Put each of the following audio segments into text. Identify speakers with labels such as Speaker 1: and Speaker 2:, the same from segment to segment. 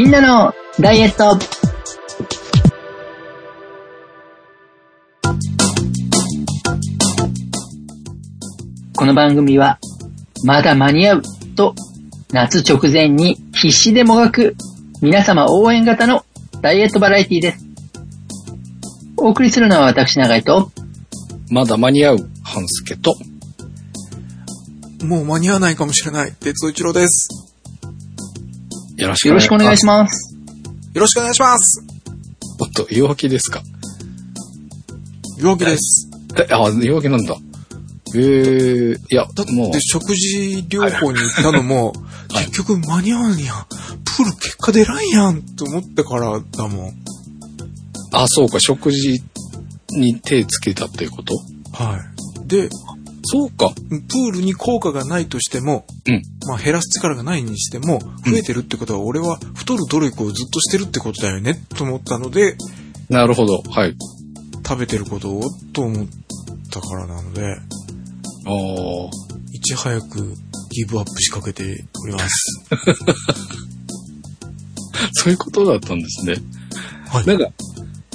Speaker 1: みんなのダイエットこの番組は、まだ間に合うと、夏直前に必死でもがく皆様応援型のダイエットバラエティです。お送りするのは私長井と、
Speaker 2: まだ間に合う半助と、
Speaker 3: もう間に合わないかもしれない、哲夫一郎です。
Speaker 2: よろし
Speaker 1: よろしくお願いします。
Speaker 3: よろしくお願いします。
Speaker 2: おっと、弱気ですか？
Speaker 3: 病気です。
Speaker 2: え、あ、弱気なんだ。えー、いや、
Speaker 3: だって
Speaker 2: もう、
Speaker 3: 食事療法に行ったのも、
Speaker 2: はい
Speaker 3: 結局間に合わんやん。プール結果出らんやんと思ってからだもん。
Speaker 2: あ、そうか、食事に手つけたっていうこと？
Speaker 3: はい。で、
Speaker 2: そうか。
Speaker 3: プールに効果がないとしても、
Speaker 2: うん
Speaker 3: まあ減らす力がないにしても、増えてるってことは、俺は太る努力をずっとしてるってことだよね、と思ったので、
Speaker 2: なるほど。はい。
Speaker 3: 食べてることを、と思ったからなので、
Speaker 2: あー
Speaker 3: いち早くギブアップしかけております。
Speaker 2: そういうことだったんですね。
Speaker 3: はい
Speaker 2: なんか、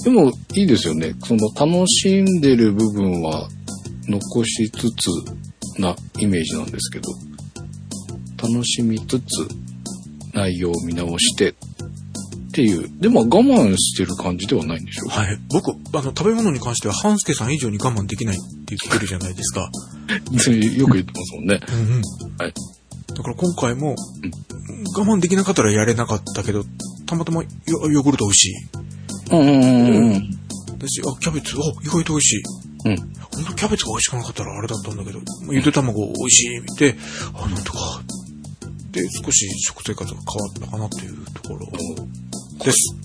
Speaker 2: でもいいですよね。その楽しんでる部分は残しつつなイメージなんですけど、楽しみつつ内容を見直してっていう、でも我慢してる感じではないんでしょうか。
Speaker 3: はい。僕、あの、食べ物に関しては、半助さん以上に我慢できないって言ってるじゃないですか。
Speaker 2: そ れよく言ってますもんね。
Speaker 3: うんうん。
Speaker 2: はい。
Speaker 3: だから今回も、我慢できなかったらやれなかったけど、たまたまヨヨーグルト美味しい。
Speaker 2: うんうんうんうん。
Speaker 3: 私、あ、キャベツ、お、意外と美味しい。
Speaker 2: うん。
Speaker 3: 本当キャベツが美味しくなかったらあれだったんだけど、ゆで卵美味しいって、あ、なんとか。で、少し食生活が変わったかなっていうところです。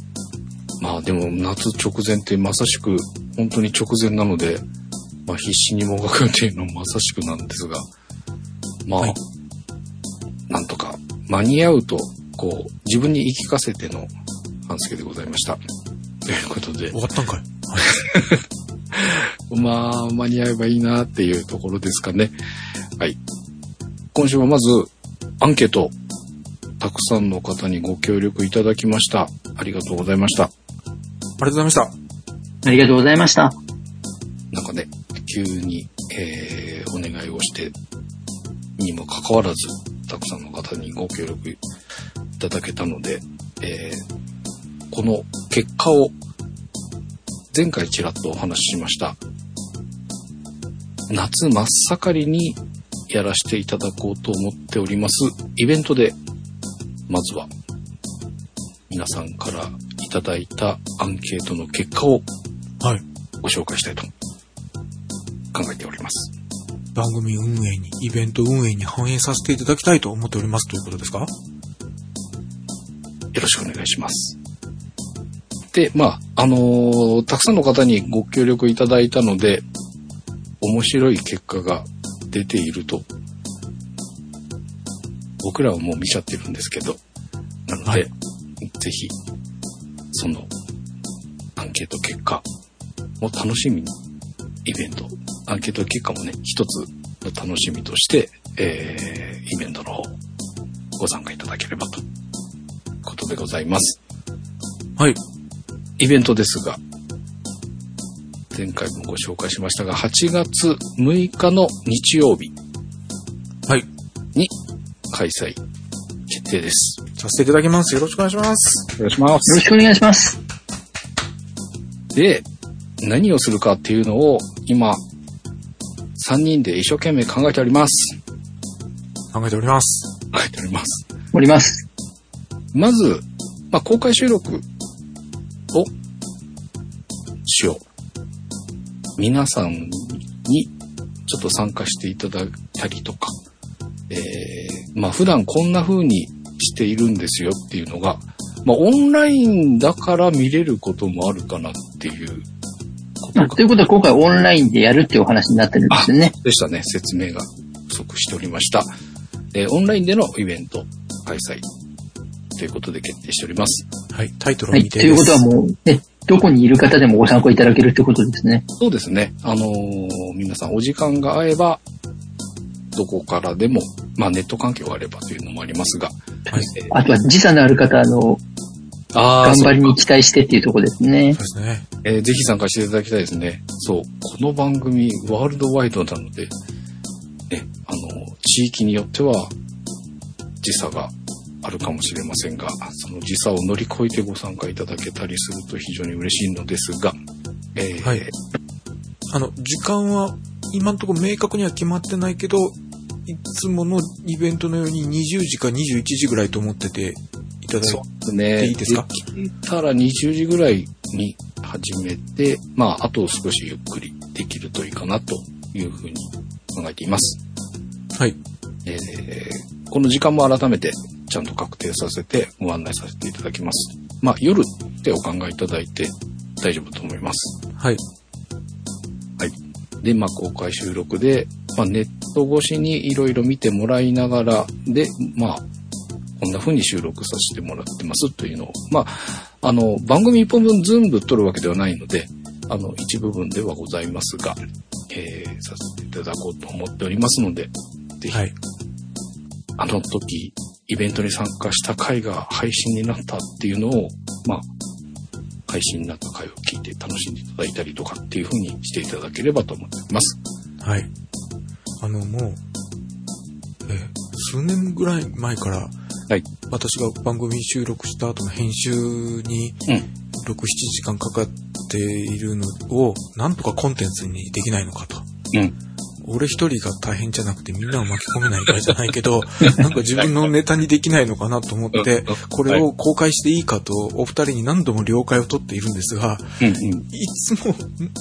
Speaker 2: まあでも夏直前ってまさしく本当に直前なので、まあ必死にもがくっていうのもまさしくなんですが、まあ、
Speaker 3: はい
Speaker 2: なんとか間に合うと、こう自分に言い聞かせての半助でございました。ということで
Speaker 3: 終、わったんかい。
Speaker 2: まあ間に合えばいいなっていうところですかね。はい。今週はまずアンケート、たくさんの方にご協力いただきました。ありがとうございました。
Speaker 3: ありがとうございました。
Speaker 1: ありがとうございました。
Speaker 2: なんかね、急に、えーお願いをして、にもかかわらず、たくさんの方にご協力いただけたので、えーこの結果を、前回ちらっとお話ししました、夏真っ盛りにやらせていただこうと思っております、イベントで、まずは、皆さんからいただいたアンケートの結果を
Speaker 3: はい。
Speaker 2: ご紹介したいと考えております。
Speaker 3: 番組運営に、イベント運営に反映させていただきたいと思っておりますということですか？
Speaker 2: よろしくお願いします。で、まあ、あのーたくさんの方にご協力いただいたので、面白い結果が出ていると、僕らはもう見ちゃってるんですけど、なので、
Speaker 3: はい
Speaker 2: ぜひ、その、アンケート結果も楽しみに、イベント、アンケート結果もね、一つの楽しみとして、えー、イベントの方、ご参加いただければと、ことでございます。
Speaker 3: はい。
Speaker 2: イベントですが、前回もご紹介しましたが、8月6日の日曜日
Speaker 3: はい。
Speaker 2: に開催決定です。
Speaker 3: させていただきます。よろしくお願いします。
Speaker 2: お願いしま
Speaker 1: よろしくお願いします。
Speaker 2: で、何をするかっていうのを今、3人で一生懸命考えております。
Speaker 3: 考えております。
Speaker 2: 考えております。
Speaker 1: おります。
Speaker 2: まず、まあ、公開収録をしよう。皆さんにちょっと参加していただいたりとか、えー、まあ、普段こんな風にしているんですよっていうのが、まあ、オンラインだから見れることもあるかなっていうこと
Speaker 1: ということは今回オンラインでやるっていうお話になってるんですよね。
Speaker 2: でしたね。説明が不足しておりました。えーオンラインでのイベント開催ということで決定しております。
Speaker 3: はい。タイトルを
Speaker 1: はい。
Speaker 3: 見てです。
Speaker 1: ということはもう、ね、どこにいる方でもご参考いただけるってことですね。
Speaker 2: そうですね。あのー皆さんお時間が合えば、どこからでも、まあネット環境があればというのもありますが、
Speaker 3: はい
Speaker 2: えー
Speaker 1: あとは時差のある方、あの、
Speaker 2: あ
Speaker 1: 頑張りに期待してっていうところですね
Speaker 3: そう。ですね。
Speaker 2: えーぜひ参加していただきたいですね。そう。この番組、ワールドワイドなので、ね、あの、地域によっては、時差があるかもしれませんが、その時差を乗り越えてご参加いただけたりすると非常に嬉しいのですが、えー
Speaker 3: はいあの、時間は今のところ明確には決まってないけど、いつものイベントのように20時か21時ぐらいと思ってていただいて。
Speaker 2: ですね。
Speaker 3: いいですか
Speaker 2: できたら20時ぐらいに始めて、まあ、あと少しゆっくりできるといいかなというふうに考えています。
Speaker 3: はい。
Speaker 2: えーこの時間も改めてちゃんと確定させてご案内させていただきます。まあ、夜ってお考えいただいて大丈夫と思います。
Speaker 3: はい。
Speaker 2: はい。で、まあ、公開収録で、まあ、ネット越しにいろいろ見てもらいながら、で、まあ、こんな風に収録させてもらってますというのを、まあ、あの、番組一本分全部撮るわけではないので、あの、一部分ではございますが、えーさせていただこうと思っておりますので、ぜひ、
Speaker 3: はい。
Speaker 2: あの時、イベントに参加した回が配信になったっていうのを、まあ、配信になった回を聞いて楽しんでいただいたりとかっていう風にしていただければと思ってます。
Speaker 3: はい。あの、もう、えー数年ぐらい前から、
Speaker 2: はい。
Speaker 3: 私が番組収録した後の編集に、
Speaker 2: うん。
Speaker 3: 6、7時間かかっているのを、なんとかコンテンツにできないのかと。
Speaker 2: うん。
Speaker 3: 俺一人が大変じゃなくてみんなを巻き込めないからじゃないけど、なんか自分のネタにできないのかなと思って
Speaker 2: うん、
Speaker 3: これを公開していいかとお二人に何度も了解を取っているんですが、
Speaker 2: うんうん。
Speaker 3: いつも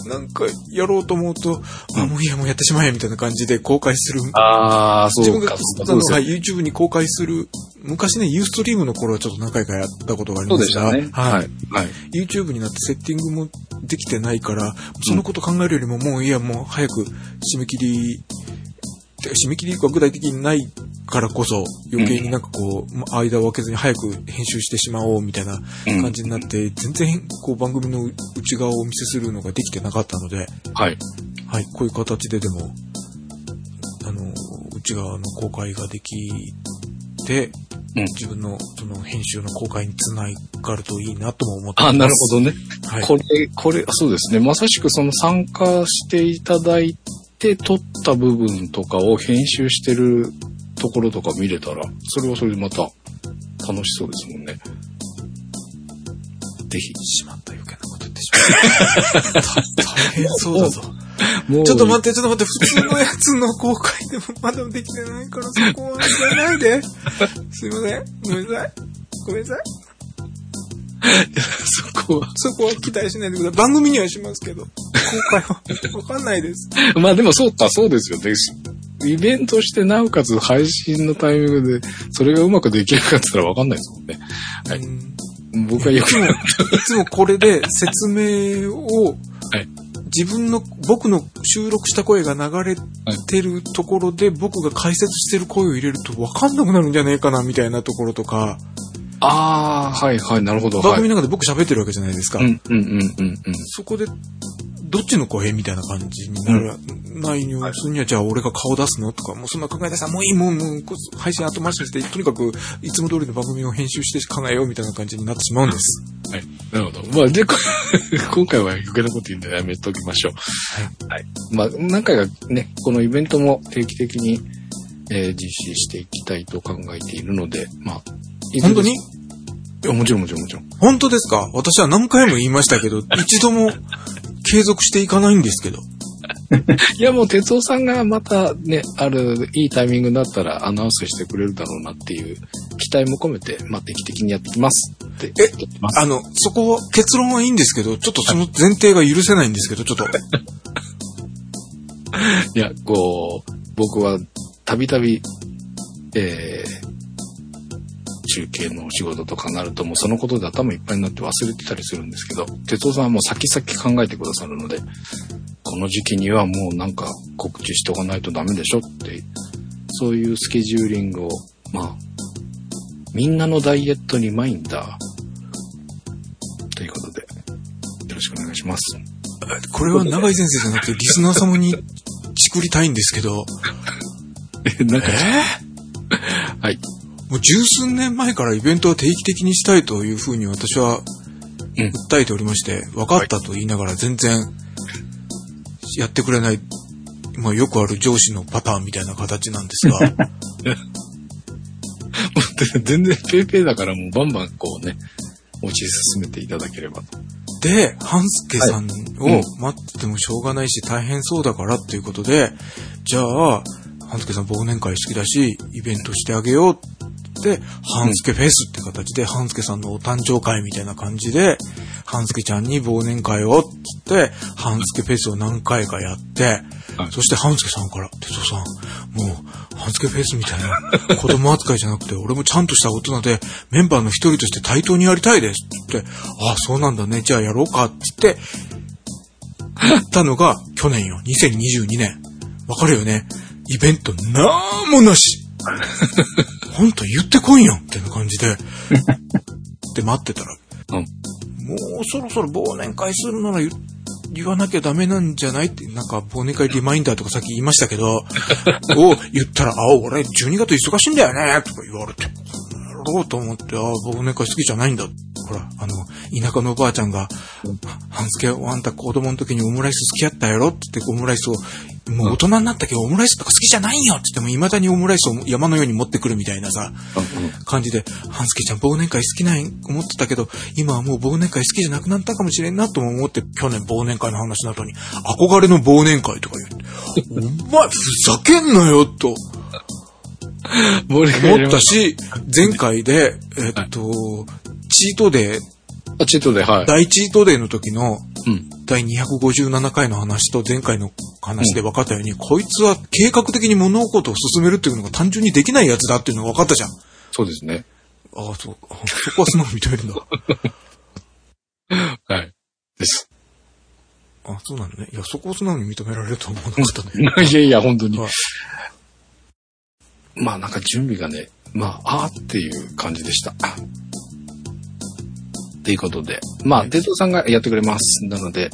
Speaker 3: なんかやろうと思うと、あ、もういいや、もうやってしまえみたいな感じで公開する。
Speaker 2: ああ、
Speaker 3: 自分が
Speaker 2: そうか。
Speaker 3: 作ったのが YouTube に公開する。昔ね、ユーストリームの頃はちょっと何回かやったことがありま
Speaker 2: したね。
Speaker 3: は
Speaker 2: はいい。。はい。
Speaker 3: YouTube になってセッティングもできてないから、そのこと考えるよりももういいや、もう早く締め切り、締め切りが具体的にないからこそ余計になんかこう、ま間を空けずに早く編集してしまおうみたいな
Speaker 2: うん
Speaker 3: 感じになって、全然こう番組の内側をお見せするのができてなかったので、
Speaker 2: はい。
Speaker 3: はい、こういう形ででも、あの、内側の公開ができて、
Speaker 2: うん
Speaker 3: 自分のその編集の公開につながるといいなとも思ってます。
Speaker 2: なるほどね。
Speaker 3: はい。
Speaker 2: これ、これ、そうですね。まさしくその参加していただいて撮った部分とかを編集してるところとか見れたら、それはそれでまた楽しそうですもんね。ぜひ。
Speaker 3: しまった余計なこと言ってしまった。た 大変そうだぞ。
Speaker 2: もう
Speaker 3: ちょっと待って、ちょっと待って、普通のやつの公開でもまだできてないから、そこは言わないで。すいません。ごめんなさい。ごめんなさい。
Speaker 2: そこは。
Speaker 3: そこは期待しないでください。番組にはしますけど、公開はわかんないです。
Speaker 2: まあでもそうか、そうですよね。イベントしてなおかつ配信のタイミングで、それがうまくできるかって言ったらわかんないですもんね。はい
Speaker 3: うん
Speaker 2: 僕はよく、
Speaker 3: いつもこれで説明を、
Speaker 2: はい
Speaker 3: 自分の、僕の収録した声が流れてるところで、僕が解説してる声を入れると分かんなくなるんじゃねえかな、みたいなところとか、
Speaker 2: ああ、はいはい、なるほど。
Speaker 3: 番
Speaker 2: はい。
Speaker 3: 組の中で僕喋ってるわけじゃないですか。
Speaker 2: うんうんうんうんうん。
Speaker 3: そこで、どっちの声みたいな感じになる、ないにするには、じゃあ俺が顔出すのとか、もうそんな考え出したらもういい、もう、もう、こ配信後回しにして、とにかく、いつも通りの番組を編集して考えようみたいな感じになってしまうんです。
Speaker 2: はい。なるほど。まあ、で、こ 今回は余計なこと言うんでやめておきましょう。はい。まあ、何回かね、このイベントも定期的に、えー実施していきたいと考えているので、まあ、
Speaker 3: 本当に？
Speaker 2: いや、もちろんもちろんもちろん。
Speaker 3: 本当ですか？私は何回も言いましたけど、一度も継続していかないんですけど。
Speaker 2: いや、もう、哲夫さんがまたね、ある、いいタイミングだったらアナウンスしてくれるだろうなっていう期待も込めて、まあ、定期的にやってきますって
Speaker 3: え。あの、そこは、結論はいいんですけど、ちょっとその前提が許せないんですけど、ちょっと。
Speaker 2: いや、こう、僕はたびたび、えー、中継のお仕事とかなるともうそのことで頭いっぱいになって忘れてたりするんですけど、哲夫さんはもう先々考えてくださるので、この時期にはもうなんか告知しとかないとダメでしょって、そういうスケジューリングを、まあ、みんなのダイエットにマインダー、ということで、よろしくお願いします。
Speaker 3: これは長井先生じゃなくて、リスナー様にチクりたいんですけど、
Speaker 2: なんか、はい。
Speaker 3: もう十数年前からイベントを定期的にしたいというふうに私は
Speaker 2: うん。
Speaker 3: 訴えておりまして、分かったと言いながら全然やってくれない、まあよくある上司のパターンみたいな形なんですが、
Speaker 2: 全然ペイペイだからもうバンバンこうね、持ち進めていただければと。
Speaker 3: で、半助さん
Speaker 2: うん。
Speaker 3: を待っててもしょうがないし大変そうだからっていうことで、じゃあ、半助さん忘年会好きだし、イベントしてあげよう半助フェスって形で、半助さんのお誕生会みたいな感じで、半助ちゃんに忘年会をって言って、半助フェスを何回かやって、
Speaker 2: はい。
Speaker 3: そして半助さんから、哲夫さん、もう、半助フェスみたいな子供扱いじゃなくて、俺もちゃんとした大人で、メンバーの一人として対等にやりたいですって言って、ああ、そうなんだね、じゃあやろうかって言って、やったのが去年よ、2022年。わかるよね。イベントなんもなしほんと言ってこいよってな感じで。で待ってたら、
Speaker 2: うん。
Speaker 3: もうそろそろ忘年会するなら言言わなきゃダメなんじゃないって、なんか忘年会リマインダーとかさっき言いましたけど、を言ったら、あ、俺12月忙しいんだよねとか言われて、やろうと思って、あ、忘年会好きじゃないんだ。ほら、あの、田舎のおばあちゃんが、半助、あんた子供の時にオムライス好きやったやろって言って、オムライスを、もう大人になったけど、オムライスとか好きじゃないよって言っても、未だにオムライスを山のように持ってくるみたいなさ、感じで、半助ちゃん忘年会好きなん思ってたけど、今はもう忘年会好きじゃなくなったかもしれんなとも思って、去年忘年会の話の後に、憧れの忘年会とか言って、お前ふざけんなよと。思
Speaker 2: ま
Speaker 3: ったし、前回で、えっと、チートデー、
Speaker 2: あ、チートで、はい。
Speaker 3: 大チートデーの時の
Speaker 2: うん。
Speaker 3: 第257回の話と前回の話で分かったように、こいつは計画的に物事を進めるっていうのが単純にできないやつだっていうのが分かったじゃん。
Speaker 2: そうですね。
Speaker 3: ああ、そう。あそこは素直に認めるんだ。
Speaker 2: はい。です。
Speaker 3: あ、そうなのね。いや、そこを素直に認められると思わなかったね。
Speaker 2: いやいや、本当に
Speaker 3: はい。
Speaker 2: まあなんか準備がね、まあ、あーっていう感じでした。ということで、まあ、
Speaker 3: はい
Speaker 2: デトさんがやってくれます。なので、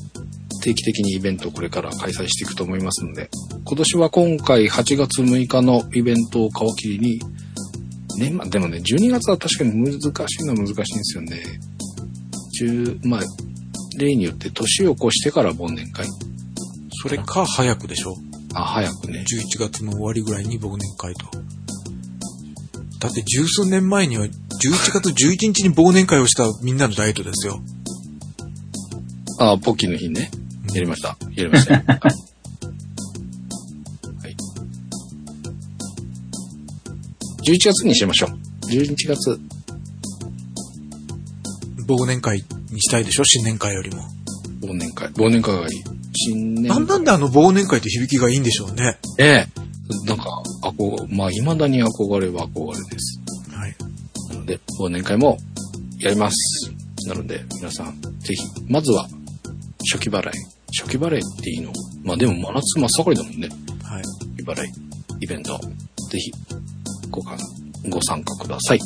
Speaker 2: 定期的にイベントをこれから開催していくと思いますので、今年は今回8月6日のイベントを皮切りに、ね、まあでもね、12月は確かに難しいのは難しいんですよね。10まあ、例によって年を越してから忘年会。
Speaker 3: それか、早くでしょ？
Speaker 2: あ、早くね。
Speaker 3: 11月の終わりぐらいに忘年会と。だって十数年前には11月11日に忘年会をしたみんなのダイエットですよ。
Speaker 2: あ、ポッキーの日ね。やりました。やりましたよ。はい。はい。11月にしましょう。11月。
Speaker 3: 忘年会にしたいでしょ？新年会よりも。
Speaker 2: 忘年会。忘年会がいい。新年
Speaker 3: なんなんであの忘年会って響きがいいんでしょうね。
Speaker 2: ええ。なんか、あこまあ、未だに憧れは憧れです。ので、忘年会もやります。なので、皆さん、ぜひ、まずは、初期払い。初期払いっていいの？まあでも、真夏真っ盛りだもんね。
Speaker 3: はい。
Speaker 2: 初期払い、イベント、ぜひ、ごかご参加ください。よ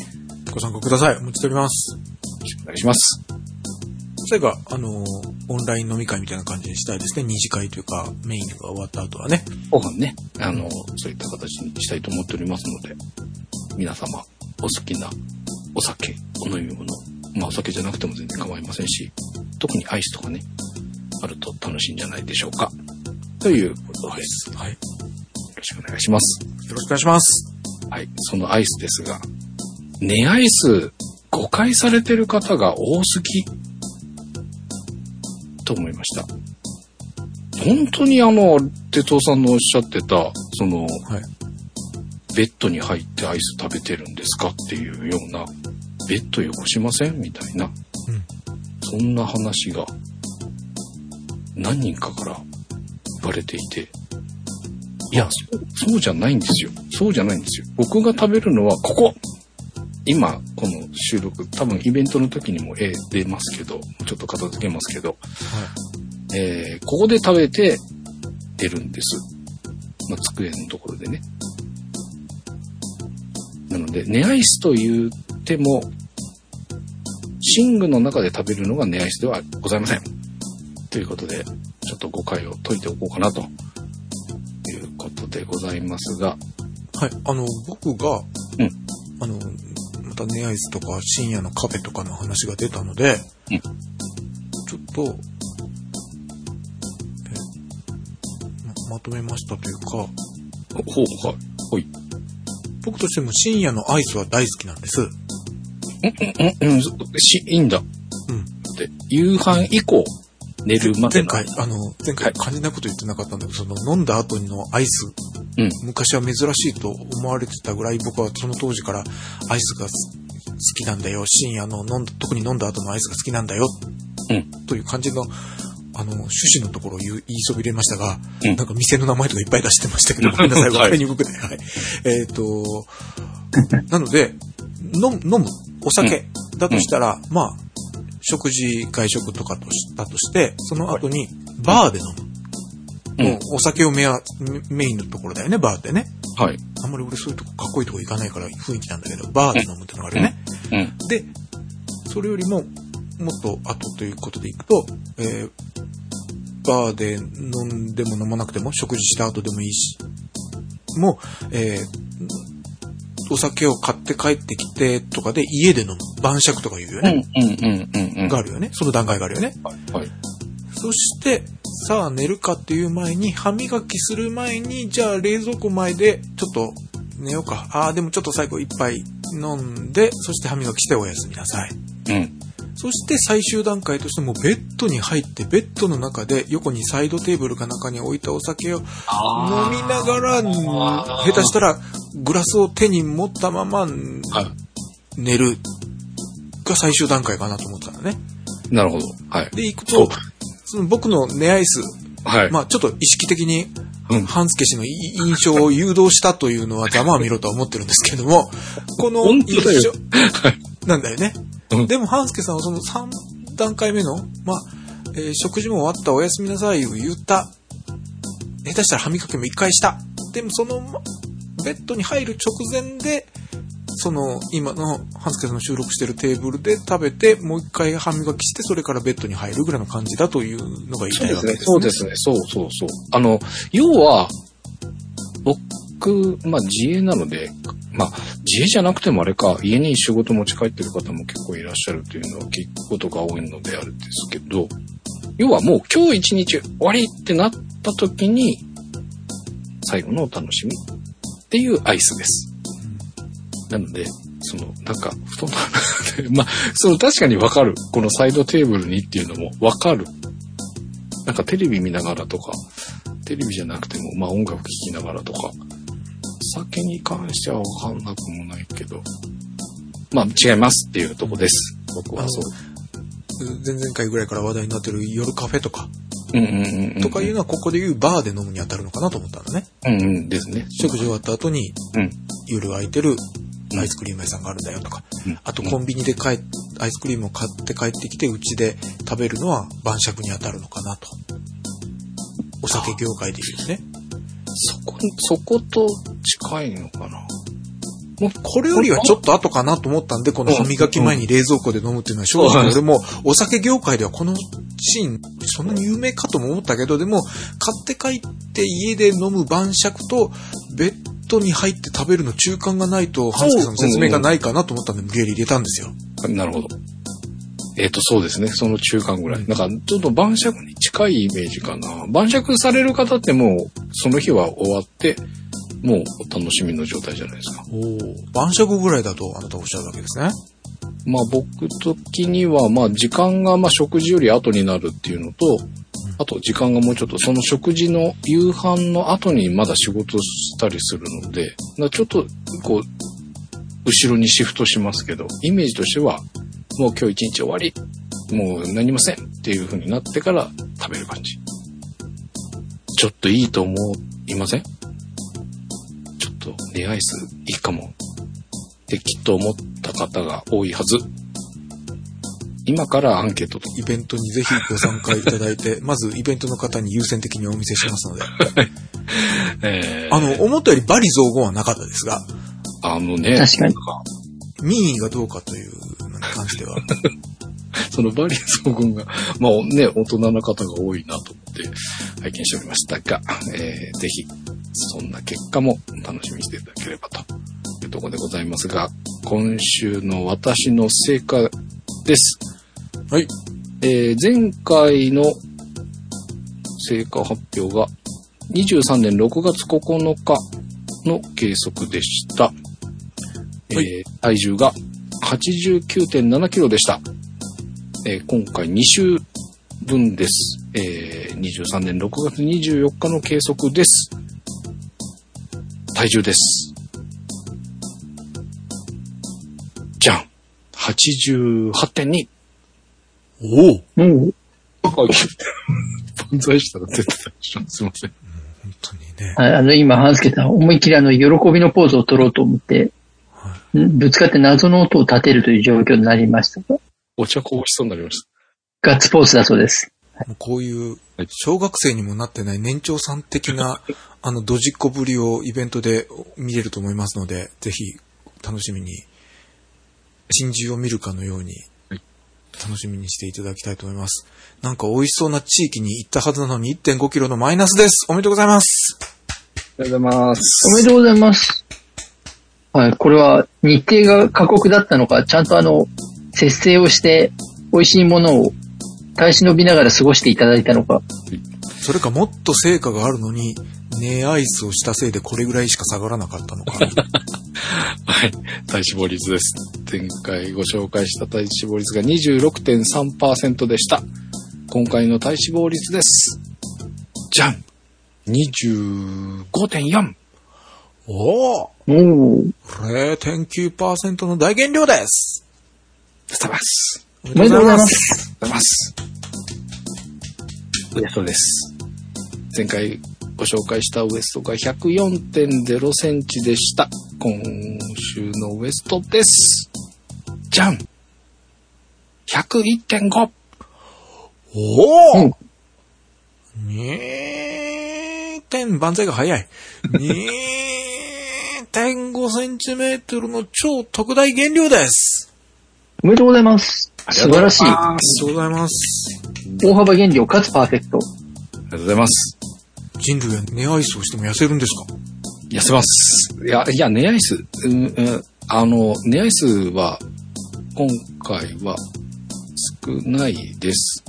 Speaker 3: ご参加ください。お待ちしております。
Speaker 2: ろしくお願いします。
Speaker 3: それが、あのーオンライン飲み会みたいな感じにしたいですね。二次会というか、メインが終わった後はね。
Speaker 2: 後半ね、あの、そういった形にしたいと思っておりますので、皆様、お好きなお酒、お飲み物、まあお酒じゃなくても全然構いませんし、特にアイスとかね、あると楽しいんじゃないでしょうか。ということです。
Speaker 3: はい。よ
Speaker 2: よろしくお願いします。
Speaker 3: ろしくお願いします。
Speaker 2: はい。そのアイスですが、ネアイス誤解されてる方が多すぎ、と思いました。本当にあの、哲夫さんのおっしゃってた、その、
Speaker 3: はい。
Speaker 2: ベッドに入ってアイス食べてるんですかっていうような、ベッド汚しません？みたいな、
Speaker 3: うん。
Speaker 2: そんな話が、何人かから言われていて、いや、そうじゃないんですよ。そうじゃないんですよ。僕が食べるのはここ今、この収録、多分イベントの時にも絵出ますけど、ちょっと片付けますけど、えー、ここで食べて出るんです。まあ、机のところでね。なので、ネアイスと言っても、寝具の中で食べるのがネアイスではございません。ということで、ちょっと誤解を解いておこうかなということでございますが、
Speaker 3: はい。あの、僕が、
Speaker 2: うん
Speaker 3: あの、またネアイスとか深夜のカフェとかの話が出たので、
Speaker 2: うん
Speaker 3: ちょっと、えままとめましたというか、
Speaker 2: ほう、はい。ほい。
Speaker 3: 僕としても深夜のアイスは大好きなんです。
Speaker 2: うん、うん、うん。し、いいん。だ。
Speaker 3: うん。
Speaker 2: で、夕飯以降、寝るまでの。
Speaker 3: 前回、あの、前回肝心なこと言ってなかったん。だけど、その飲ん。だ後のアイス、
Speaker 2: うん。
Speaker 3: 昔は珍しいと思われてたぐらい僕はその当時からアイスが好きなん。だよ。深夜の飲ん。だ、特に飲ん。だ後のアイスが好きなん。だよ。
Speaker 2: うん。
Speaker 3: という感じの、あの、趣旨のところを言いそびれましたが、
Speaker 2: うん。
Speaker 3: なん。か店の名前とかいっぱい出してましたけど、ごめん。なさい、わかりにくくて。はい。えっ、と、なので、飲む、飲む、お酒だとしたら、まあ、食事、外食とかとしたとして、その後にバーで飲む。
Speaker 2: うん
Speaker 3: もうお酒をメアメメインのところだよね、バーってね。
Speaker 2: はい。
Speaker 3: あんまり俺そういうとこかっこいいとこ行かないから雰囲気なんだけど、バーで飲むってのがあるよね。
Speaker 2: うん。
Speaker 3: で、それよりも、もっと後ということでいくと、えーバーで飲んでも飲まなくても、食事した後でもいいし、もう、えーお酒を買って帰ってきてとかで家で飲む。晩酌とか言うよ
Speaker 2: うん、
Speaker 3: ね。
Speaker 2: うん、うん、うん、うん。
Speaker 3: があるよね。その段階があるよね。
Speaker 2: はい。
Speaker 3: そして、さあ寝るかっていう前に、歯磨きする前に、じゃあ冷蔵庫前で、ちょっと寝ようか。ああ、でもちょっと最後一杯飲んで、そして歯磨きしておやすみなさい。
Speaker 2: うん。
Speaker 3: そして最終段階としてもうベッドに入って、ベッドの中で横にサイドテーブルか中に置いたお酒を飲みながら、下手したらグラスを手に持ったまま
Speaker 2: はい。
Speaker 3: 寝るが最終段階かなと思ってたんだね。
Speaker 2: なるほど。はい。
Speaker 3: で、行くと、その僕の寝アイス、
Speaker 2: はい。
Speaker 3: まあちょっと意識的に
Speaker 2: うん、
Speaker 3: 半助氏のい印象を誘導したというのはざまあ見ろとは思ってるんですけども、この印象、なんだよね。
Speaker 2: うん
Speaker 3: でも、半助さんはその3段階目の、まあ、えー食事も終わった、おやすみなさいを言った。下手したら歯磨きも一回した。でも、その、まベッドに入る直前で、その、今の、半助さんの収録してるテーブルで食べて、もう一回歯磨きして、それからベッドに入るぐらいの感じだというのが言い
Speaker 2: そうですね。
Speaker 3: たいわけですね。
Speaker 2: そうですね。そうそうそう。あの、要は、僕、まあ自営なので、まあ自営じゃなくてもあれか、家に仕事持ち帰ってる方も結構いらっしゃるというのは聞くことが多いのであるんですけど、要はもう今日一日終わりってなった時に、最後のお楽しみっていうアイスです。なので、その、なんか、布団の中で、まあ、その確かにわかる。このサイドテーブルにっていうのもわかる。なんかテレビ見ながらとか、テレビじゃなくても、まあ音楽聴きながらとか、酒に関してはわかんなくもないけど、まあ違いますっていうとこです。僕はそう。
Speaker 3: 前々回ぐらいから話題になってる夜カフェとか、
Speaker 2: うんうんうんうん。
Speaker 3: とかいうのはここでいうバーで飲むに当たるのかなと思ったんだね。
Speaker 2: うんうんですね。
Speaker 3: 食事終わった後に
Speaker 2: うん。
Speaker 3: 夜空いてるアイスクリーム屋さんがあるんだよとか、
Speaker 2: うん
Speaker 3: あとコンビニで帰っアイスクリームを買って帰ってきてうちで食べるのは晩酌に当たるのかなと。お酒業界で言うね。
Speaker 2: そこ、そこと近いのかな。もう
Speaker 3: これよりはちょっと後かなと思ったんで、この歯磨き前に冷蔵庫で飲むっていうのは正直俺もお酒業界ではこのシーンそんなに有名かとも思ったけど、でも買って帰って家で飲む晩酌とベッドに入って食べるの中間がないと、ハンスケさんの説明がないかなと思ったんで無理やり入れたんですよ。
Speaker 2: なるほど。えっ、と、そうですね。その中間ぐらい。なんか、ちょっと晩酌に近いイメージかな。晩酌される方ってもう、その日は終わって、もうお楽しみの状態じゃないですか。
Speaker 3: 晩酌ぐらいだとあなたおっしゃるわけですね。
Speaker 2: まあ僕的には、まあ時間がまあ食事より後になるっていうのと、あと時間がもうちょっとその食事の夕飯の後にまだ仕事したりするので、なちょっとこう、後ろにシフトしますけど、イメージとしては、もう今日一日終わり、もう何もせんっていう風になってから食べる感じ。ちょっといいと思いません？ちょっとレアアイスいいかもってきっと思った方が多いはず。今からアンケートと。
Speaker 3: イベントにぜひご参加いただいて、まずイベントの方に優先的にお見せしますので。
Speaker 2: えー
Speaker 3: あの、思ったよりバリ雑言はなかったですが、
Speaker 2: あのね、
Speaker 1: 確かに
Speaker 3: 民意がどうかという関しては、
Speaker 2: そのバリア総群が、まあね、大人の方が多いなと思って拝見しておりましたが、えーぜひ、そんな結果も楽しみにしていただければというところでございますが、今週の私の成果です。
Speaker 3: はい。
Speaker 2: えー前回の成果発表が23年6月9日の計測でした。えー
Speaker 3: はい
Speaker 2: 体重が89.7キロでした。えー今回2週分です。えー23年6月24日の計測です。体重です。じゃん !88.2!
Speaker 3: おお
Speaker 1: もう、
Speaker 2: 万歳したら出てた。すいません。
Speaker 3: 本当にね。
Speaker 1: ああの、今、半助さん、思いっきりあの、喜びのポーズを取ろうと思って、んぶつかって謎の音を立てるという状況になりましたが、
Speaker 2: お茶こぼしそうになりまし
Speaker 1: ガッツポーズだそうです。
Speaker 3: もうこういう
Speaker 2: はい、
Speaker 3: 小学生にもなってない年長さん的な、あの、ドジっ子ぶりをイベントで見れると思いますので、ぜひ、楽しみに、真珠を見るかのように
Speaker 2: はい、
Speaker 3: 楽しみにしていただきたいと思います。なんか美味しそうな地域に行ったはずなのに1.5キロのマイナスです。おめでとうございます。
Speaker 2: た。ありがとうございます。
Speaker 1: おめでとうございます。はい、これは日程が過酷だったのか、ちゃんとあの、節制をして、美味しいものを耐え忍びながら過ごしていただいたのか。
Speaker 3: それかもっと成果があるのに、ネアイスをしたせいでこれぐらいしか下がらなかったのか。
Speaker 2: はい。体脂肪率です。前回ご紹介した体脂肪率が26.3%でした。今回の体脂肪率です。じゃん !25.4!
Speaker 3: おお
Speaker 1: おー、
Speaker 3: 0.9%の大減量です。
Speaker 2: ありがとうございます。
Speaker 3: おめ
Speaker 1: おめでとうございま。
Speaker 2: あ
Speaker 1: す。
Speaker 2: りがとうございます。ウエストです。前回ご紹介したウエストが104.0センチでした。今週のウエストです。じゃん !101.5!
Speaker 3: おお、
Speaker 1: うん
Speaker 3: 2点、万歳が早い。2.5センチメートルの超特大減量です。
Speaker 1: おめでとうございます。素晴らしい。
Speaker 3: ありがとうございます。
Speaker 1: 大幅減量かつパーフェクト。
Speaker 2: ありがとうございます。
Speaker 3: 人類はネアイスをしても痩せるんですか？
Speaker 2: 痩せます。いや、いや、ネアイス、うんうん、あの、ネアイスは、今回は少ないです。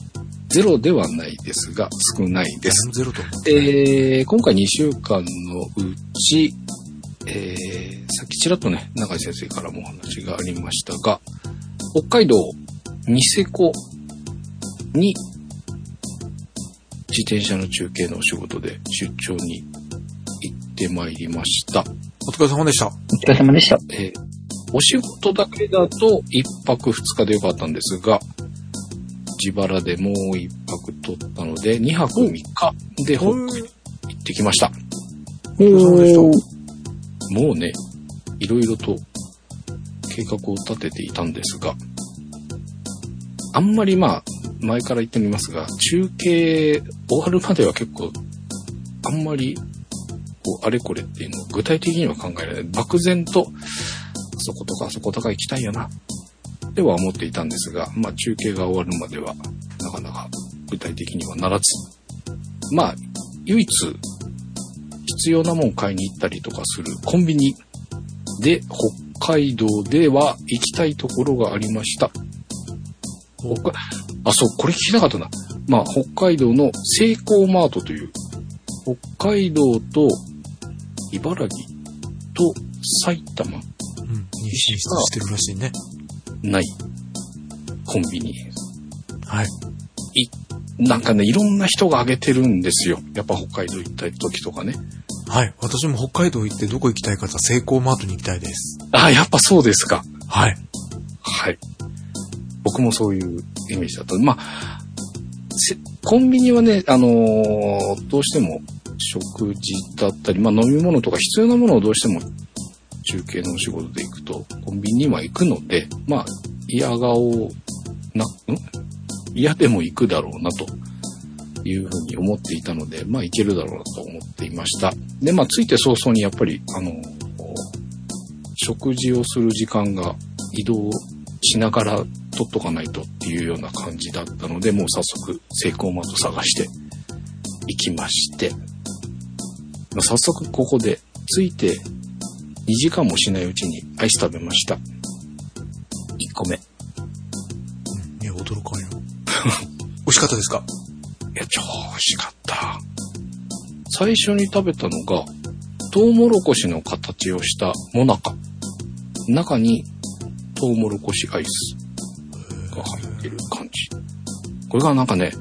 Speaker 2: ゼロではないですが、少ないです。
Speaker 3: ゼロと。
Speaker 2: えー、今回2週間のうち、えー、さっきちらっとね、中井先生からもお話がありましたが、北海道ニセコに自転車の中継のお仕事で出張に行ってまいりました。
Speaker 3: お疲れ様でした。
Speaker 1: お疲れ様でした。
Speaker 2: えーお仕事だけだと1泊2日でよかったんですが、自腹でもう1泊取ったので、2泊3日で北海道行ってきました。
Speaker 3: お疲れ様でした
Speaker 2: もうね、いろいろと計画を立てていたんですが、あんまりまあ、前から言ってみますが、中継終わるまでは結構、あんまり、こう、あれこれっていうのを具体的には考えられない。漠然と、あそことかあそことか行きたいよな、では思っていたんですが、まあ中継が終わるまでは、なかなか具体的にはならず、まあ、唯一、必要なもん買いに行ったりとかするコンビニで北海道では行きたいところがありました。北海あ、そう、これ聞きたかったな。まあ、北海道のセイコーマートという、北海道と茨城と埼玉
Speaker 3: うん。に進出してるらしいね。
Speaker 2: ないコンビニ。
Speaker 3: はい。
Speaker 2: なんかね、いろんな人が挙げてるんですよ。やっぱ北海道行った時とかね。
Speaker 3: はい。私も北海道行ってどこ行きたいかとセイコーマートに行きたいです。
Speaker 2: あ、やっぱそうですか。
Speaker 3: はい。
Speaker 2: はい。僕もそういうイメージだった。まあ、せコンビニはね、あのーどうしても食事だったり、まあ飲み物とか必要なものをどうしても中継のお仕事で行くと、コンビニには行くので、まあ、嫌顔な、ん？嫌でも行くだろうなというふうに思っていたので、まあ行けるだろうと思っていました。で、まあ着いて早々にやっぱり、あの食事をする時間が移動しながら取っとかないとっていうような感じだったので、もう早速、セイコーマート探して行きまして、まあ早速ここで着いて2時間もしないうちにアイス食べました。1個目。い
Speaker 3: や、驚かんよ。美味しかったですか？
Speaker 2: や、超美味しかった。最初に食べたのが、トウモロコシの形をしたモナカ。中にトウモロコシアイスが入ってる感じ。これがなんかね、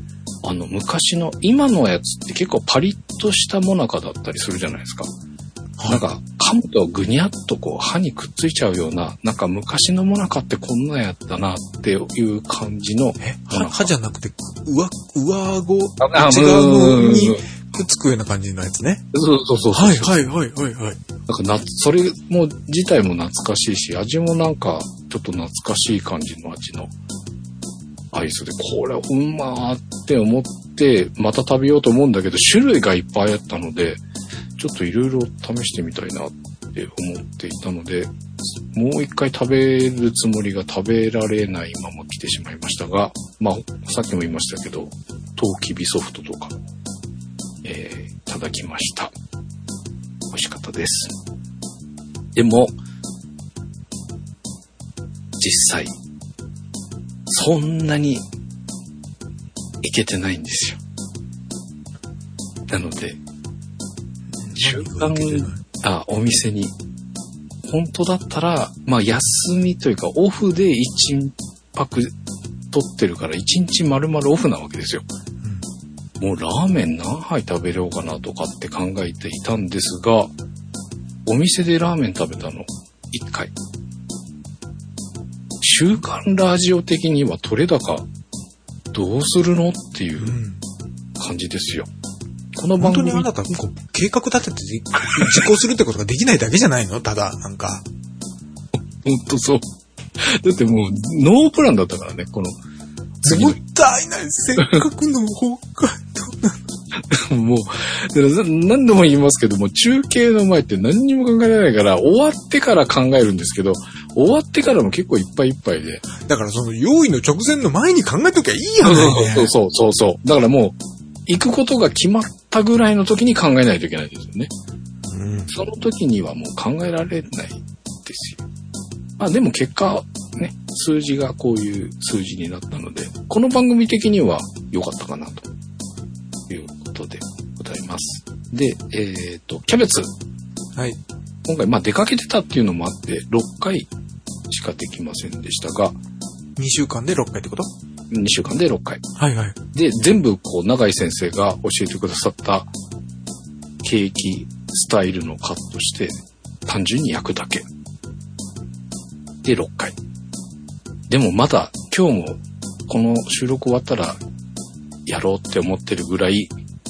Speaker 2: あの昔の、今のやつって結構パリッとしたモナカだったりするじゃないですか。なんか噛むとぐにゃっとこう歯にくっついちゃうような、なんか昔のモナカってこんなんやったなっていう感じの
Speaker 3: え、歯歯じゃなくて、上、上顎、
Speaker 2: あ
Speaker 3: 内側
Speaker 2: うん
Speaker 3: にくっつくような感じのやつね。
Speaker 2: そうそうそうそう。
Speaker 3: はいはいはいはいはい。
Speaker 2: なんかな、それも自体も懐かしいし、味もなんかちょっと懐かしい感じの味のアイスで、これうまーって思って、また食べようと思うんだけど、種類がいっぱいあったので、ちょっといろいろ試してみたいなって思っていたので、もう一回食べるつもりが食べられないまま来てしまいましたが、まあ、さっきも言いましたけど、トウキビソフトとか、えー、いただきました。美味しかったです。でも、実際、そんなにいけてないんですよ。なので、週間あ、お店に、本当だったら、まあ休みというかオフで1泊取ってるから1日丸々オフなわけですよ。もうラーメン何杯食べようかなとかって考えていたんですが、お店でラーメン食べたの1回。週刊ラジオ的には取れ高どうするのっていう
Speaker 3: うん。うん。
Speaker 2: 感じですよ。この番組
Speaker 3: 本当にあなた、こう、計画立ててじ実行するってことができないだけじゃないの？ただ、なんか。
Speaker 2: ほんとそう。だってもうノープランだったからね、この
Speaker 3: もったいない。せっかくの北海道
Speaker 2: もう、だから何度も言いますけども、中継の前って何にも考えられないから、終わってから考えるんですけど、終わってからも結構いっぱいいっぱいで。
Speaker 3: だからその用意の直前の前に考えときゃいいや
Speaker 2: そう
Speaker 3: ね。
Speaker 2: そうそうそうそう。だからもう、行くことが決まったぐらいの時に考えないといけないですよね。
Speaker 3: うん。
Speaker 2: その時にはもう考えられないですよ。まあでも結果、ね、数字がこういう数字になったので、この番組的には良かったかなということでございます。で、えっ、と、キャベツ。
Speaker 3: はい。
Speaker 2: 今回、まあ出かけてたっていうのもあって、6回しかできませんでしたが、
Speaker 3: 2週間で6回ってこと？
Speaker 2: 2週間で6回。
Speaker 3: はいはい。
Speaker 2: で、全部こう、永井先生が教えてくださったケーキスタイルのカットして、単純に焼くだけ。で、6回。でもまだ今日もこの収録終わったらやろうって思ってるぐらい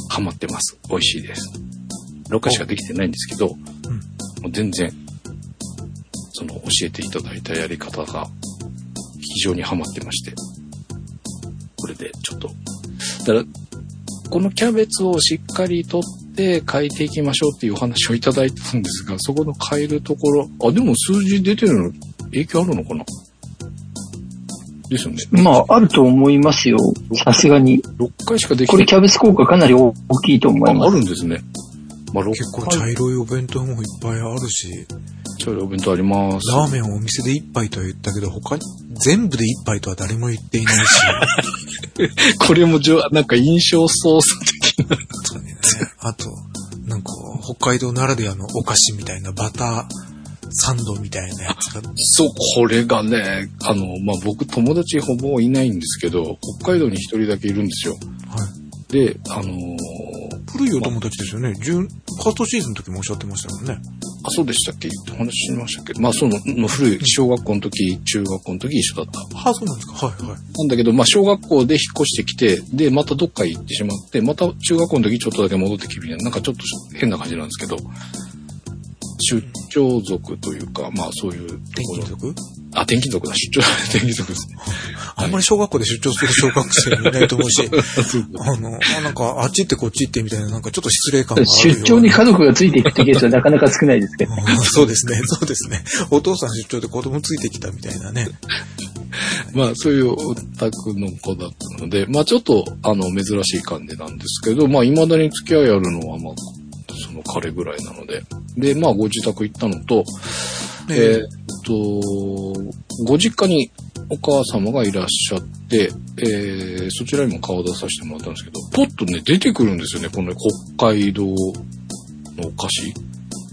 Speaker 2: ハマってます。美味しいです。6回しかできてないんですけど、もう全然、その教えていただいたやり方が非常にハマってまして、これでちょっと、だから、このキャベツをしっかり取って変えていきましょうっていうお話をいただいたんですが、そこの変えるところ、あ、でも数字出てるの影響あるのかな？ですよね。
Speaker 1: まあ、あると思いますよ。さすがに。
Speaker 2: 6回しかできて
Speaker 1: これキャベツ効果かなり大きいと思い
Speaker 2: ああ
Speaker 1: ます。
Speaker 2: るんですね。まあ、6
Speaker 3: 結構
Speaker 2: 回
Speaker 3: 茶色いお弁当もいっぱいあるし、
Speaker 2: 茶色いお弁当あります。
Speaker 3: ラーメンをお店で1杯とは言ったけど、他に全部で1杯とは誰も言っていないし、
Speaker 2: これもじょ、なんか印象操作的な。
Speaker 3: ね。あと、なんか、北海道ならではのお菓子みたいなバターサンドみたいなやつが、
Speaker 2: そう、これがね、あの、まあ、僕友達ほぼいないんですけど、北海道に一人だけいるんですよ。
Speaker 3: はい。
Speaker 2: で、あのー
Speaker 3: 古いお友達ですよね。準、ファーストシーズンの時もおっしゃってましたもんね。
Speaker 2: あ、そうでしたっけ？お話ししましたっけ？まあ、その、の古い、小学校の時、中学校の時一緒だった。
Speaker 3: ああ、そうなんですか。はいはい。
Speaker 2: なんだけど、まあ、小学校で引っ越してきて、で、またどっか行ってしまって、また中学校の時ちょっとだけ戻ってきてみたいな、なんかちょっと変な感じなんですけど、出張族というか、まあ、そういうと
Speaker 3: 転
Speaker 2: ころ
Speaker 3: 勤族？
Speaker 2: あ、転勤族だ、出張、転勤族ですね。
Speaker 3: あんまり小学校で出張する小学生もいないと思うし、あの、あなんか、あっち行ってこっち行ってみたいな、なんかちょっと失礼感があるような
Speaker 1: 出張に家族がついていくってケースはなかなか少ないですけど。
Speaker 3: うんそうですね、そうですね。お父さん出張で子供ついてきたみたいなね。
Speaker 2: まあ、そういうオタクの子だったので、まあ、ちょっと、あの、珍しい感じなんですけど、まあ、未だに付き合いあるのは、まあ、その彼ぐらいなので。で、まあ、ご自宅行ったのと、えーっと、ご実家にお母様がいらっしゃって、えーそちらにも顔を出させてもらったんですけど、ポッとね、出てくるんですよね、この北海道のお菓子。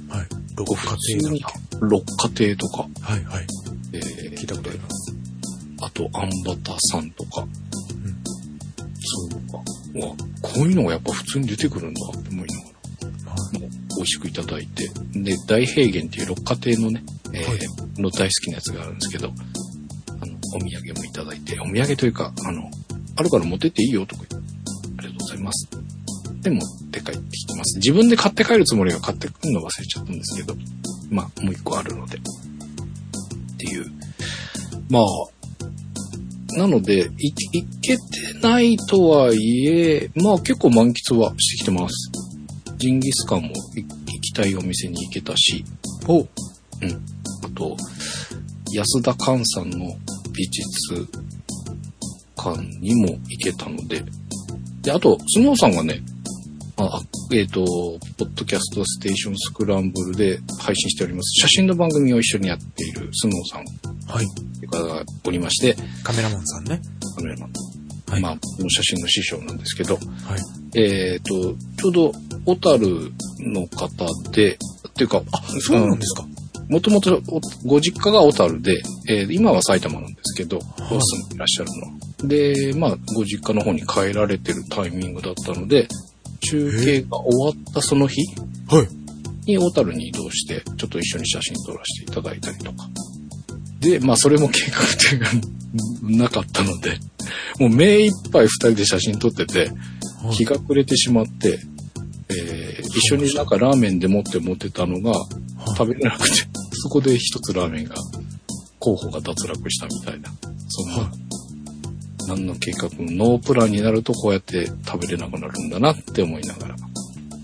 Speaker 3: はい。六家庭だ
Speaker 2: 六花亭とか、
Speaker 3: はいはい。
Speaker 2: えー
Speaker 3: 聞いたことあります。
Speaker 2: あと、アンバターさんとか、
Speaker 3: ん
Speaker 2: そうか。うわ、こういうのがやっぱ普通に出てくるんだって思いながら。
Speaker 3: はい
Speaker 2: 美味しくいただいて、で、大平原っていう六花亭のね、えー
Speaker 3: はい
Speaker 2: の大好きなやつがあるんですけど、あの、お土産もいただいて、お土産というか、あの、あるから持ってっていいよとか言って、ありがとうございます。で、持って帰ってきてます。自分で買って帰るつもりが買ってくるの忘れちゃったんですけど、まあ、もう一個あるので。っていう。まあ、なので、い、いけてないとはいえ、まあ結構満喫はしてきてます。ジンギスカンもい行きたいお店に行けたし、
Speaker 3: お
Speaker 2: あと、安田寛さんの美術館にも行けたので、で、あと、スノーさんがね、あえっ、と、ポッドキャストステーションスクランブルで配信しております。写真の番組を一緒にやっているスノーさん
Speaker 3: はい。
Speaker 2: という方がおりまして、
Speaker 3: カメラマンさんね。
Speaker 2: カメラマン
Speaker 3: はい。
Speaker 2: まあ、この写真の師匠なんですけど、
Speaker 3: はい。
Speaker 2: えっ、と、ちょうど、小樽の方で、っていうか、あ、
Speaker 3: そうなんですか。
Speaker 2: もともとおご実家が小樽で、えー今は埼玉なんですけど、
Speaker 3: い
Speaker 2: 住んでいらっしゃるのは。で、まあ、ご実家の方に帰られてるタイミングだったので、中継が終わったその日
Speaker 3: はい。
Speaker 2: に小樽に移動して、ちょっと一緒に写真撮らせていただいたりとか。で、まあ、それも計画展がなかったので、もう目いっぱい二人で写真撮ってて、
Speaker 3: はい
Speaker 2: 日が暮れてしまって、えー一緒になんかラーメンで持って持ってたのが食べれなくて、そこで一つラーメンが、候補が脱落したみたいな。そんな、
Speaker 3: は
Speaker 2: 何の計画もノープランになるとこうやって食べれなくなるんだなって思いながら。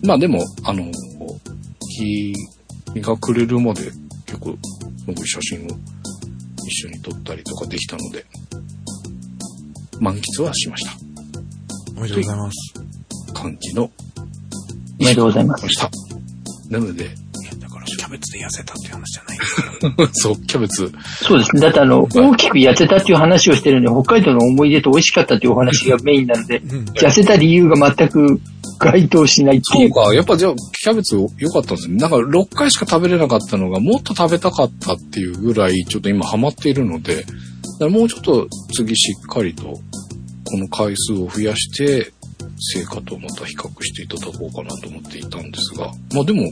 Speaker 2: まあでも、あの、日、日が暮れるまで結構、すごい写真を一緒に撮ったりとかできたので、満喫はしました。
Speaker 3: おめでとうございます。
Speaker 2: 感じの
Speaker 1: おめでとうございます
Speaker 2: ま。した。なので、
Speaker 3: ャベツで痩せたっていう話じゃないです。
Speaker 2: そう、キャベツ、
Speaker 1: そうですね。だってあの、大きく痩せたっていう話をしてるんで、北海道の思い出と美味しかったっていうお話がメインなので、
Speaker 3: うん。
Speaker 1: 痩せた理由が全く該当しないっていうう。
Speaker 2: そか、やっぱじゃあ、キャベツ良かったんですね。なんか6回しか食べれなかったのが、もっと食べたかったっていうぐらい、ちょっと今ハマっているので、だからもうちょっと次しっかりと、この回数を増やして、成果とまた比較していただこうかなと思っていたんですが、まあでも、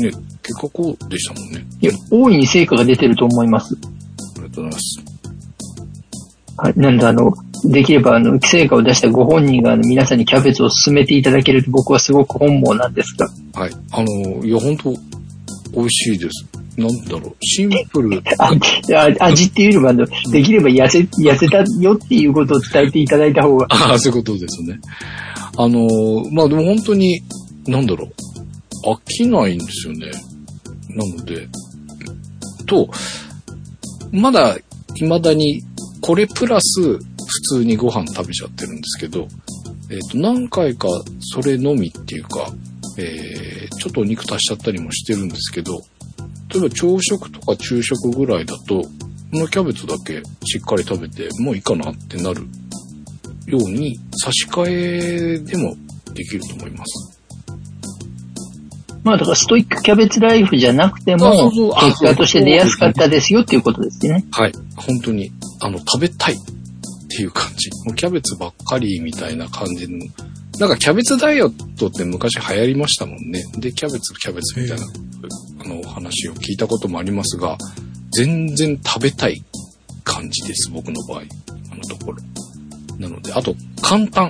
Speaker 2: ね、結果こうでしたもんね。
Speaker 1: いや、大いに成果が出てると思います。
Speaker 2: ありがとうございます。
Speaker 1: はい。なんであの、できればあの、成果を出したご本人があの皆さんにキャベツを勧めていただけると僕はすごく本望なんですが。
Speaker 2: はい。あの、いや、本当美味しいです。なんだろう、シンプル。
Speaker 1: 味っていうよりもあの、できれば痩せ、痩せたよっていうことを伝えていただいた方が。
Speaker 2: ああ、そういうことですね。あのーまあでも本当に、なんだろう、飽きないんですよね。なので、と、まだ、未だに、これプラス、普通にご飯食べちゃってるんですけど、えっ、と、何回かそれのみっていうか、えー、ちょっとお肉足しちゃったりもしてるんですけど、例えば朝食とか昼食ぐらいだと、このキャベツだけしっかり食べて、もういいかなってなるように差し替えでもできると思います。
Speaker 1: まあだからストイックキャベツライフじゃなくても結果として出やすかったですよっていうことですね。
Speaker 2: はい。本当に、あの、食べたいっていう感じ。もうキャベツばっかりみたいな感じの。なんかキャベツダイエットって昔流行りましたもんね。で、キャベツ、キャベツみたいな、あの、お話を聞いたこともありますが、全然食べたい感じです、僕の場合。あのところ。なので、あと、簡単。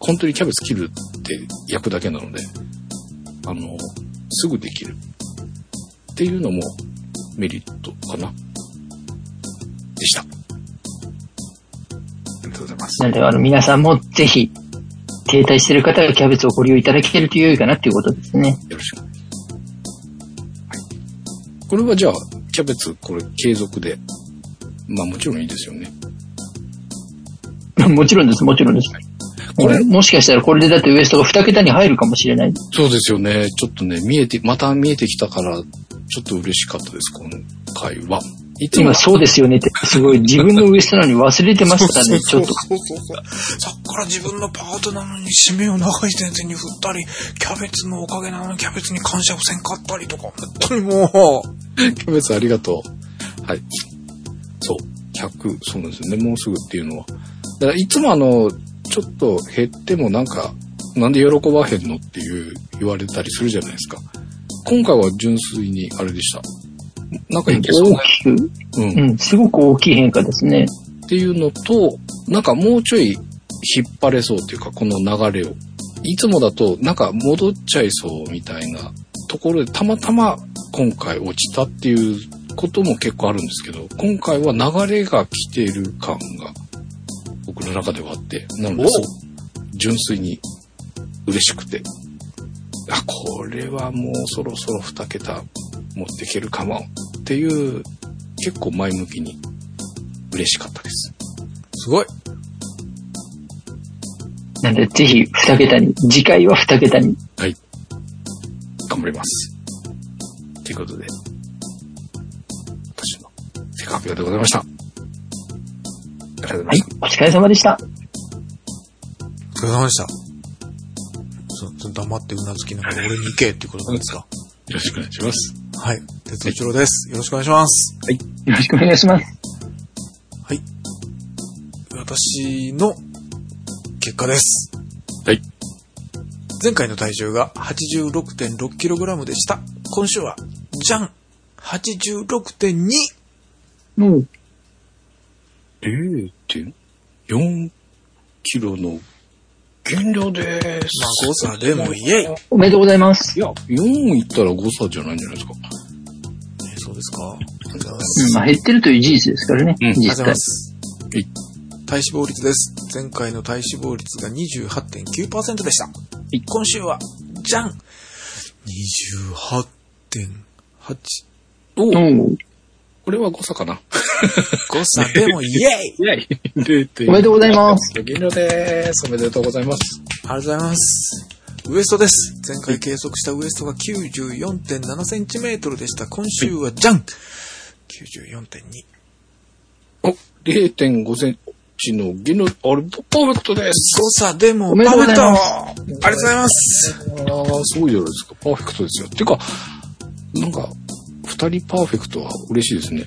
Speaker 2: 本当にキャベツ切るって焼くだけなので、あの、すぐできる。っていうのもメリットかな。でした。ありがとうございます。
Speaker 1: なんであの皆さんもぜひ、停滞している方がキャベツをご利用いただけると良いかなっていうことですね。
Speaker 2: よろしく。はい。これはじゃあ、キャベツ、これ継続で。まあもちろんいいですよね。
Speaker 1: もちろんです、もちろんです。
Speaker 2: これ、
Speaker 1: もしかしたらこれでだってウエストが2桁に入るかもしれない。
Speaker 2: そうですよね。ちょっとね、見えて、また見えてきたから、ちょっと嬉しかったです、今回は。いつも
Speaker 1: 今、そうですよねって、すごい自分のウエストなのに忘れてましたね、ちょっと。
Speaker 3: そうそうそう。さっきから自分のパートなのに締めを長井先生に振ったり、キャベツのおかげなのにキャベツに感謝をせんかったりとか、本当にもう、
Speaker 2: キャベツありがとう。はい。そう。100、そうなんですよね。もうすぐっていうのは。だからいつもあの、ちょっと減ってもなんか、なんで喜ばへんのっていう言われたりするじゃないですか。今回は純粋にあれでした。なんかいけそう
Speaker 1: 大きく、
Speaker 2: うん。
Speaker 1: うん、すごく大きい変化ですね。
Speaker 2: っていうのと、なんかもうちょい引っ張れそうっていうか、この流れを。いつもだと、なんか戻っちゃいそうみたいなところで、たまたま今回落ちたっていうことも結構あるんですけど、今回は流れが来ている感が僕の中ではあって、なので、純粋に嬉しくて、あ、これはもうそろそろ2桁持っていけるかもっていう、結構前向きに嬉しかったです。
Speaker 3: すごい。
Speaker 1: なんで、ぜひ2桁に、次回は2桁に。
Speaker 2: はい。頑張ります。ということで、私の成果発表でございました。ありがとうございま
Speaker 1: はい
Speaker 2: す。、
Speaker 1: お疲れ様でした。
Speaker 3: お疲れ様でした。そそ黙ってうなずきながら俺に行けっていうことなんですか？
Speaker 2: よろしくお願いします。
Speaker 3: はい。鉄一郎です。よろしくお願いします。
Speaker 1: よろしくお願いします。
Speaker 3: はい。私の結果です。
Speaker 2: はい。
Speaker 3: 前回の体重が 86.6kg でした。今週は、じゃん !86.2!
Speaker 1: もう、
Speaker 2: 0.4キロの減量でーす。
Speaker 3: まあ、誤差でもイェイ、え
Speaker 1: おめでとうございます。
Speaker 2: いや、4いったら誤差じゃないんじゃないですか。
Speaker 3: そうですか。ありがとうございま
Speaker 1: うん、
Speaker 3: す。
Speaker 1: まあ減ってるという事実ですからね、
Speaker 2: うん
Speaker 3: あり
Speaker 1: 実際
Speaker 3: がとうございま。す。
Speaker 2: はい。
Speaker 3: 体脂肪率です。前回の体脂肪率が28.9%でした。今週は、じゃん !28.8!
Speaker 2: お
Speaker 1: おう
Speaker 2: これは誤差かな。
Speaker 3: 誤差でもイェイ
Speaker 2: いやい0.4
Speaker 1: おめでとうございます。
Speaker 2: 減量でーす。おめでとうございます。
Speaker 3: ありがとうございます。ウエストです。前回計測したウエストが94.7センチメートルでした。今週はじゃん !94.2。
Speaker 2: お、0.5センチの減量、あれ、パーフェクトです。
Speaker 3: 誤差でもパーフェクトありがとうございます。
Speaker 2: ああ、すごいじゃないですか。パーフェクトですよ。てか、なんか、二人パーフェクトは嬉しいですね。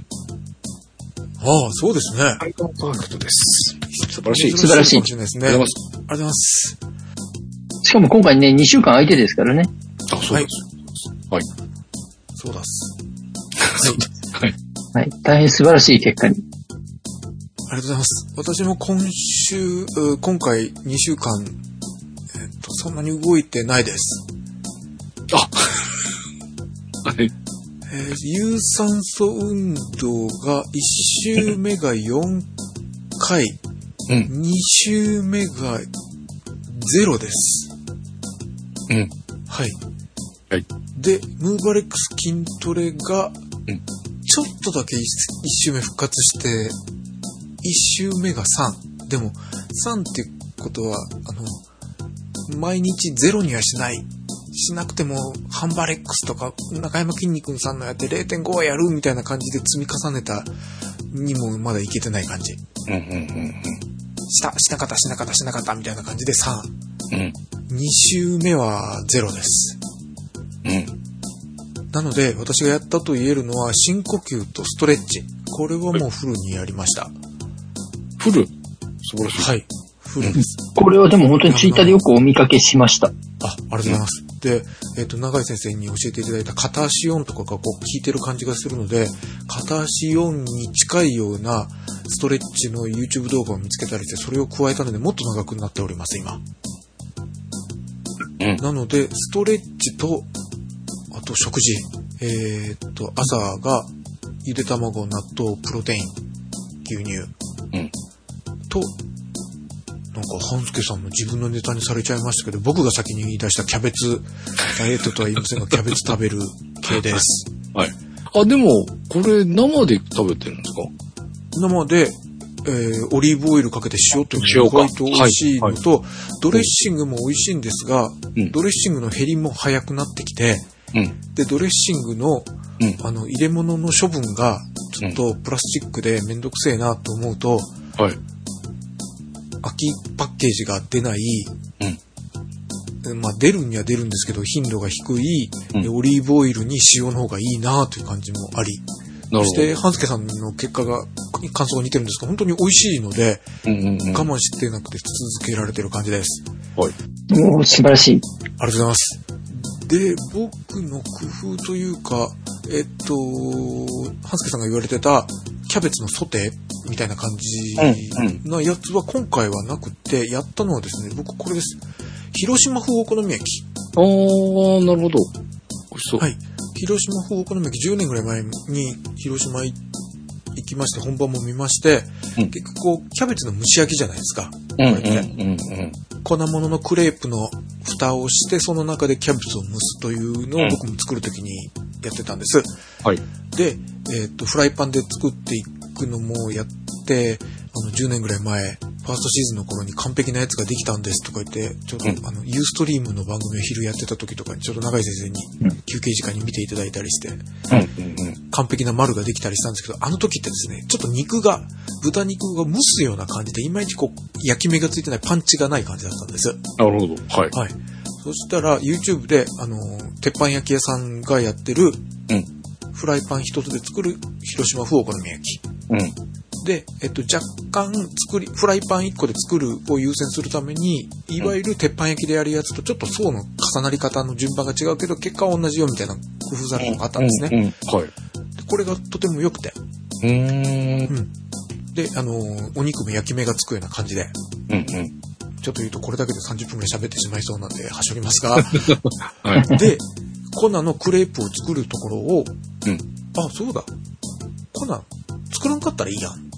Speaker 3: ああ、そうですね。
Speaker 2: パーフェクトです。素晴らしい。
Speaker 1: 素晴らしい
Speaker 3: いですね。
Speaker 2: ありがとう
Speaker 3: ございます。
Speaker 1: しかも今回ね、2週間空いてですからね。
Speaker 2: あ、そうです。はい。
Speaker 3: そうだっす。
Speaker 2: はい。
Speaker 1: はい。大変素晴らしい結果に。
Speaker 3: ありがとうございます。私も今週、う今回2週間、えっと、そんなに動いてないです。
Speaker 2: あ、はい。
Speaker 3: えー有酸素運動が1週目が4回、
Speaker 2: うん。
Speaker 3: 2週目が0です。
Speaker 2: うん。
Speaker 3: はい。
Speaker 2: はい。
Speaker 3: で、ムーバレックス筋トレが、
Speaker 2: うん
Speaker 3: ちょっとだけ 1, 週目復活して、1週目が3。でも、3ってことは、あの、毎日ゼロにはしない。しなくても、ハンバレックスとか、中山きんに君さんのやって0.5はやるみたいな感じで積み重ねたにもまだいけてない感じ。
Speaker 2: うん、うん、うん、
Speaker 3: した、しなかった、しなかった、しなかったみたいな感じで3。
Speaker 2: うん。
Speaker 3: 2週目は0です。
Speaker 2: うん。
Speaker 3: なので、私がやったと言えるのは、深呼吸とストレッチ。これはもうフルにやりました。
Speaker 2: フル？素晴らしい。
Speaker 3: はい。フルです。
Speaker 1: これはでも本当にツイッターでよくお見かけしました。
Speaker 3: あ、ありがとうございます。で、えっ、と、長井先生に教えていただいた片足4とかがこう効いてる感じがするので、片足4に近いようなストレッチの YouTube 動画を見つけたりして、それを加えたのでもっと長くなっております、今。
Speaker 2: うん
Speaker 3: なので、ストレッチと、あと食事。えっ、と、朝がゆで卵、納豆、プロテイン、牛乳。
Speaker 2: うん
Speaker 3: と、なんか、半助さんの自分のネタにされちゃいましたけど、僕が先に言い出したキャベツ、ダイエットとは言いませんが、キャベツ食べる系です。
Speaker 2: はい。あ、でも、これ生で食べてるんですか？
Speaker 3: 生で、えーオリーブオイルかけて塩というのが意外と美味しいのと、ドレッ
Speaker 2: い
Speaker 3: シングも美味しいんですが、
Speaker 2: うん
Speaker 3: ドレッシングの減りも早くなってきて、
Speaker 2: うん。
Speaker 3: で、ドレッシングの、
Speaker 2: うん。
Speaker 3: あの、入れ物の処分が、ちょっとプラスチックでめんどくせえなと思うと、
Speaker 2: はい。
Speaker 3: 空きパッケージが出ない、
Speaker 2: うん。
Speaker 3: まあ出るには出るんですけど、頻度が低い、
Speaker 2: うん
Speaker 3: でオリーブオイルに塩の方がいいなという感じもあり、そして、半助さんの結果が、感想が似てるんですが、本当に美味しいので、
Speaker 2: ど。うんうんうん。
Speaker 3: 我慢してなくて続けられてる感じです。
Speaker 2: はい。
Speaker 1: おー素晴らしい。
Speaker 3: ありがとうございます。で、僕の工夫というか、えっと、半助さんが言われてた、キャベツのソテーみたいな感じ
Speaker 2: うん
Speaker 3: なやつは今回はなくて、やったのはですね、僕これです。広島風お好み焼き。
Speaker 2: あー、なるほど。美味しそう。
Speaker 3: はい。広島風お好み焼き10年ぐらい前に広島い行きまして、本番も見まして、
Speaker 2: うん
Speaker 3: 結局こう、キャベツの蒸し焼きじゃないですか。
Speaker 2: ううん
Speaker 3: 粉物のクレープの蓋をして、その中でキャベツを蒸すというのを僕も作るときにやってたんです。
Speaker 2: うん。はい。
Speaker 3: で、えっ、と、フライパンで作っていくのもやって、あの、10年ぐらい前、ファーストシーズンの頃に完璧なやつができたんですとか言って、ちょっと、
Speaker 2: うん
Speaker 3: あの、ユーストリームの番組を昼やってた時とかに、ちょっと長井先生に
Speaker 1: うん
Speaker 3: 休憩時間に見ていただいたりして。完璧な丸ができたりしたんですけど、あの時ってですね、ちょっと肉が、豚肉が蒸すような感じで、いまいちこう、焼き目がついてないパンチがない感じだったんです。
Speaker 2: なるほど。はい。
Speaker 3: はい。そしたら、YouTube で、あのー、鉄板焼き屋さんがやってる、
Speaker 2: うん。
Speaker 3: フライパン一つで作る広島風お好み焼き。
Speaker 2: うん。
Speaker 3: で、えっと、若干作り、フライパン1個で作るを優先するために、いわゆる鉄板焼きでやるやつとちょっと層の重なり方の順番が違うけど、結果は同じよみたいな工夫されたのがあったんですね。
Speaker 2: うんうん。はい。
Speaker 3: でこれがとても良くて。
Speaker 2: うーん。
Speaker 3: うん。で、あのーお肉も焼き目がつくような感じで、
Speaker 2: うんうん。
Speaker 3: ちょっと言うとこれだけで30分くらい喋ってしまいそうなんで、はしょりますが、
Speaker 2: はい。
Speaker 3: で、粉のクレープを作るところを、
Speaker 2: うん。
Speaker 3: あ、そうだ。粉、作らんかったらいいやん。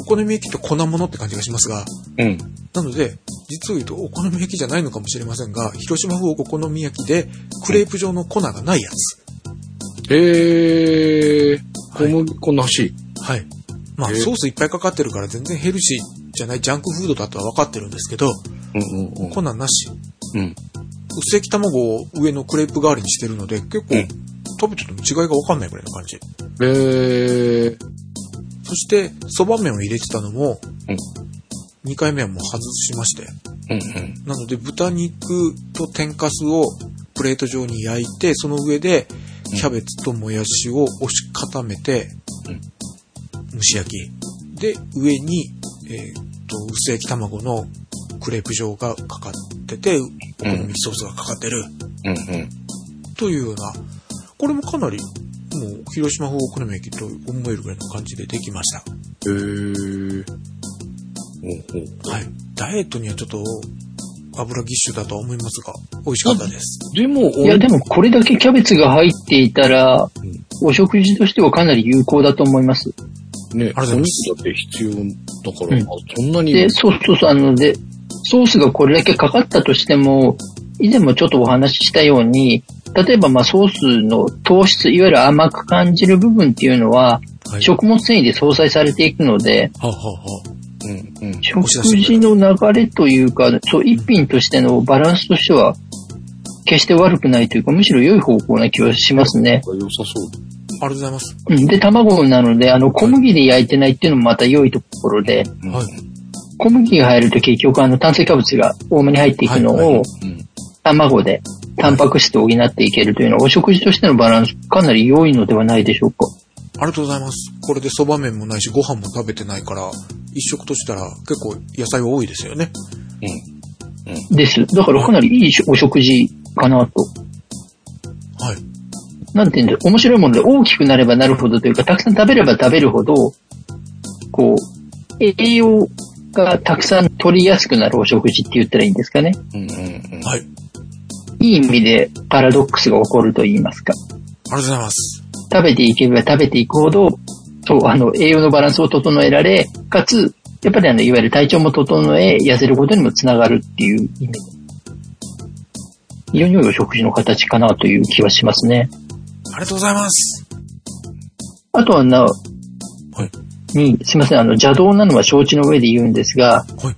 Speaker 3: お好み焼きって粉物って感じがしますが、
Speaker 2: うん。
Speaker 3: なので、実を言うとお好み焼きじゃないのかもしれませんが、広島風お好み焼きで、クレープ状の粉がないやつ。
Speaker 2: えー、小
Speaker 3: はい
Speaker 2: 麦粉なし。
Speaker 3: はい。まあ、
Speaker 2: えー
Speaker 3: ソースいっぱいかかってるから全然ヘルシーじゃないジャンクフードだとは分かってるんですけど、
Speaker 2: うんうんうん。
Speaker 3: 粉なし。
Speaker 2: うん。
Speaker 3: 薄焼き卵を上のクレープ代わりにしてるので、結構、
Speaker 2: うん
Speaker 3: 食べてても違いが分かんないぐらいの感じ。
Speaker 2: えー、
Speaker 3: そして、蕎麦麺を入れてたのも、
Speaker 2: うん
Speaker 3: 2回目はもう外しまして。
Speaker 2: うんうん。
Speaker 3: なので、豚肉と天かすをプレート状に焼いて、その上で、キャベツともやしを押し固めて、
Speaker 2: うん
Speaker 3: 蒸し焼き。で、上に、えーっと、薄焼き卵のクレープ状がかかってて、お好みソースがかかってる。
Speaker 2: うんうん。
Speaker 3: というような、これもかなり、もう、広島風お好み焼きと思えるぐらいの感じでできました。
Speaker 2: えー。ほうほう
Speaker 3: はい。ダイエットにはちょっと、油ぎっしゅだとは思いますが、美味しかったです。
Speaker 2: でも、
Speaker 1: いや、でもこれだけキャベツが入っていたら、お食事としてはかなり有効だと思います。
Speaker 2: ね、
Speaker 3: ありがとうございます
Speaker 2: お肉だって必要だから、
Speaker 1: うん
Speaker 2: あそんなに。
Speaker 1: で、そうそうそう、あの、で、ソースがこれだけかかったとしても、以前もちょっとお話ししたように、例えばまあソースの糖質、いわゆる甘く感じる部分っていうのは、
Speaker 3: はい。
Speaker 1: 食物繊維で相殺されていくので、
Speaker 3: はあ、はあは
Speaker 2: うんうん。
Speaker 1: 食事の流れというか、そう、一品としてのバランスとしては、決して悪くないというか、むしろ良い方向な気はしますね。
Speaker 2: 良さそう。
Speaker 3: ありがとうございます。
Speaker 1: うん。で、卵なので、あの、小麦で焼いてないっていうのもまた良いところで、
Speaker 2: うん
Speaker 3: はい。
Speaker 1: 小麦が入ると結局あの炭水化物が多めに入っていくの
Speaker 3: はいはい
Speaker 1: を、
Speaker 2: うん。
Speaker 1: 卵でタンパク質で補っていけるというのは、お食事としてのバランスかなり良いのではないでしょうか？
Speaker 3: ありがとうございます。これで蕎麦麺もないし、ご飯も食べてないから、一食としたら結構野菜は多いですよね。
Speaker 1: です。だからかなりいいお食事かなと。
Speaker 3: はい。
Speaker 1: なんていうんだ面白いもので大きくなればなるほどというか、たくさん食べれば食べるほど、こう、栄養がたくさん取りやすくなるお食事って言ったらいいんですかね。
Speaker 2: うんうんうん。
Speaker 3: はい。
Speaker 1: いい意味でパラドックスが起こると言いますか。
Speaker 3: ありがとうございます。
Speaker 1: 食べていけば食べていくほど、そう、あの、栄養のバランスを整えられ、かつ、やっぱりあの、いわゆる体調も整え、痩せることにもつながるっていう意味で。非常に良いお食事の形かなという気はしますね。
Speaker 3: ありがとうございます。
Speaker 1: あとはな、
Speaker 3: はい。
Speaker 1: に、すいません、あの、邪道なのは承知の上で言うんですが、
Speaker 3: はい。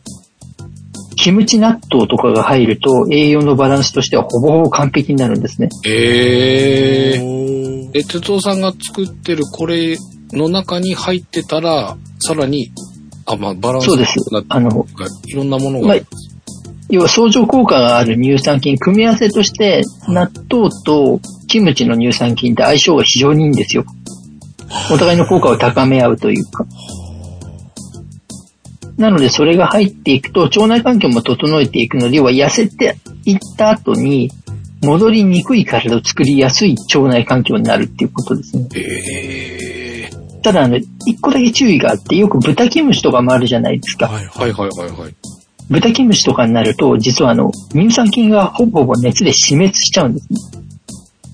Speaker 1: キムチ納豆とかが入ると栄養のバランスとしてはほぼほぼ完璧になるんですね。
Speaker 2: ええ
Speaker 3: おー
Speaker 2: え、哲夫さんが作ってるこれの中に入ってたら、さらに、あ、まあ、バランス
Speaker 1: そうです
Speaker 2: が。
Speaker 1: あの、
Speaker 2: いろんなものが。
Speaker 1: まあ要は相乗効果がある乳酸菌、組み合わせとして納豆とキムチの乳酸菌って相性が非常にいいんですよ。お互いの効果を高め合うというか。なのでそれが入っていくと腸内環境も整えていくので、要は痩せていった後に戻りにくい体を作りやすい腸内環境になるっていうことですね。
Speaker 2: ええ
Speaker 1: ただあの、一個だけ注意があって、よく豚キムチとかもあるじゃないですか。
Speaker 3: はいは。
Speaker 2: はいいはいはいはい。
Speaker 1: 豚キムチとかになると、実はあの、乳酸菌がほぼほぼ熱で死滅しちゃうんですね。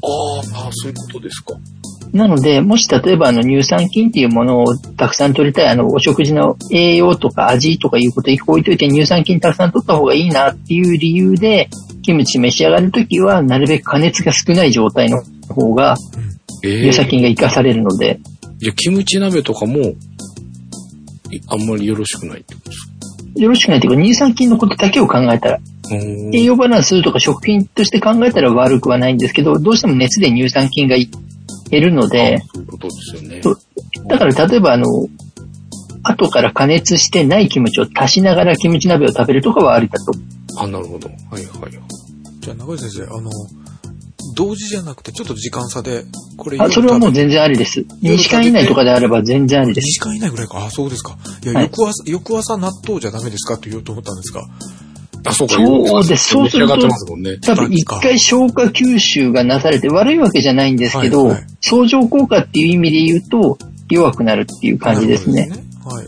Speaker 2: あーあー、そういうことですか。
Speaker 1: なので、もし例えばあの乳酸菌っていうものをたくさん取りたい、あの、お食事の栄養とか味とかいうこと一個置いといて乳酸菌たくさん取った方がいいなっていう理由で、キムチ召し上がるときは、なるべく加熱が少ない状態の方が、
Speaker 2: ええ
Speaker 1: 乳酸菌が活かされるので、
Speaker 2: じゃあ、キムチ鍋とかも、いあんまりよろしくないってことですか？
Speaker 1: よろしくないというか、乳酸菌のことだけを考えたら、栄養バランスとか食品として考えたら悪くはないんですけど、どうしても熱で乳酸菌が減るので、
Speaker 2: そういうことですよね。
Speaker 1: だから例えばあの、後から加熱してないキムチを足しながらキムチ鍋を食べるとかはありだと。
Speaker 2: あ、なるほど。はいはい。
Speaker 3: じゃあ、中井先生、あの、同時じゃなくて、ちょっと時間差で、これ
Speaker 1: あ、それはもう
Speaker 3: 全
Speaker 1: 全然ありです。2時間以内とかであれば全然ありで
Speaker 3: 2
Speaker 1: す。
Speaker 3: 時間以内ぐらいか。あ、そうですか。いや、
Speaker 1: はい
Speaker 3: 翌朝、翌朝納豆じゃダメですか？って言おうと思ったんですが。
Speaker 2: あ、そうか。
Speaker 1: そうですそうすると。多分一回消化吸収がなされて悪いわけじゃないんですけど、
Speaker 3: はいはい
Speaker 1: 相乗効果っていう意味で言うと弱くなるっていう感じですね。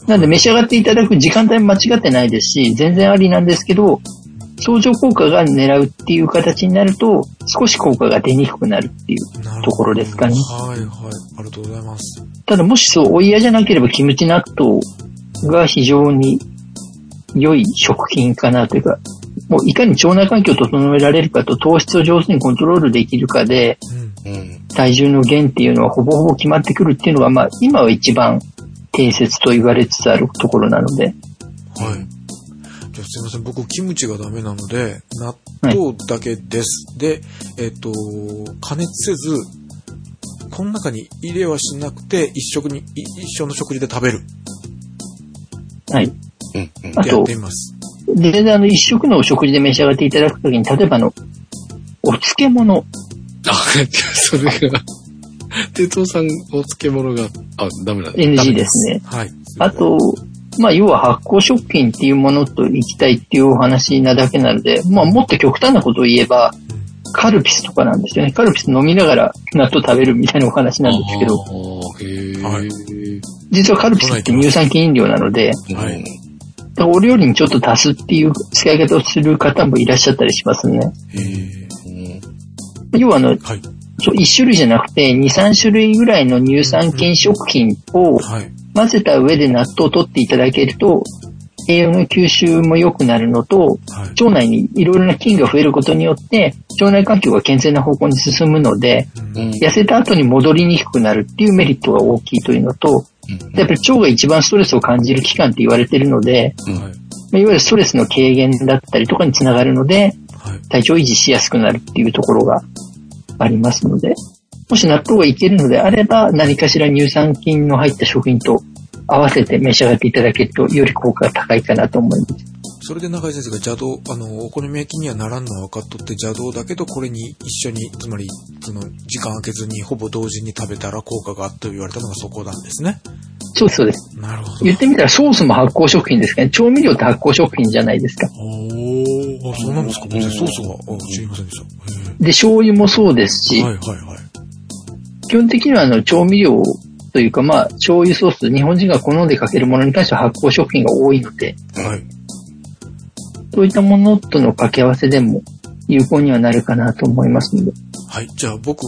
Speaker 3: な
Speaker 1: んで召し上がっていただく時間帯も間違ってないですし、全然ありなんですけど、相乗効果が狙うっていう形になると、少し効果が出にくくなるっていうところですかね。
Speaker 3: はいはい。ありがとうございます。
Speaker 1: ただもしそうお嫌じゃなければキムチ納豆が非常に良い食品かなというか、もういかに腸内環境を整えられるかと糖質を上手にコントロールできるかで。体重の減っていうのはほぼほぼ決まってくるっていうのが、まあ今は一番定説と言われつつあるところなので、
Speaker 3: はい。じゃあすいません。僕、キムチがダメなので、納豆だけです。で、えっ、と、加熱せず、この中に入れはしなくて、一食に、い一緒の食事で食べる。
Speaker 1: はい。
Speaker 2: うん。うん。
Speaker 1: あと全然あの一食のお食事で召し上がっていただくときに、例えばあの、お漬物、
Speaker 2: あ、それが、哲夫さん、お漬物が、あ、ダメなんだ。
Speaker 1: NG ですね。
Speaker 3: はい。
Speaker 1: あと、まあ、要は発酵食品っていうものといきたいっていうお話なだけなので、まあ、もっと極端なことを言えば、カルピスとかなんですよね。カルピス飲みながら納豆食べるみたいなお話なんですけど、実はカルピスって乳酸菌飲料なので、
Speaker 3: はい
Speaker 1: お料理にちょっと足すっていう使い方をする方もいらっしゃったりしますね。要はあの、
Speaker 3: はい。
Speaker 1: そう一種類じゃなくて、2、3種類ぐらいの乳酸菌食品を
Speaker 3: はい。
Speaker 1: 混ぜた上で納豆を取っていただけると、栄養の吸収も良くなるのと、
Speaker 3: はい。
Speaker 1: 腸内にいろいろな菌が増えることによって、腸内環境が健全な方向に進むので。痩せた後に戻りにくくなるっていうメリットが大きいというのと、やっぱり腸が一番ストレスを感じる期間って言われてるので、
Speaker 2: うん
Speaker 3: はい。
Speaker 1: まあいわゆるストレスの軽減だったりとかにつながるので、
Speaker 3: はい。
Speaker 1: 体調を維持しやすくなるっていうところがありますので、もし納豆がいけるのであれば、何かしら乳酸菌の入った食品と合わせて召し上がっていただけると、より効果が高いかなと思います。
Speaker 3: それで中井先生が邪道、あの、お好み焼きにはならんのは分かっとって邪道だけど、これに一緒に、つまり、その、時間空けずにほぼ同時に食べたら効果があったと言われたのがそこなんですね。
Speaker 1: そうです、そうです。
Speaker 3: なるほど。
Speaker 1: 言ってみたらソースも発酵食品ですかね。調味料って発酵食品じゃないですか。
Speaker 3: おー、あ、そうなんですか。別にソースが、あ知りませんでした。
Speaker 1: で、醤油もそうですし、
Speaker 3: はいはいはい。
Speaker 1: 基本的にはあの調味料というか、まあ、醤油ソース、日本人が好んでかけるものに関しては発酵食品が多いので、
Speaker 3: はい。
Speaker 1: そういったものとの掛け合わせでも有効にはなるかなと思いますので。
Speaker 3: はい。じゃあ僕、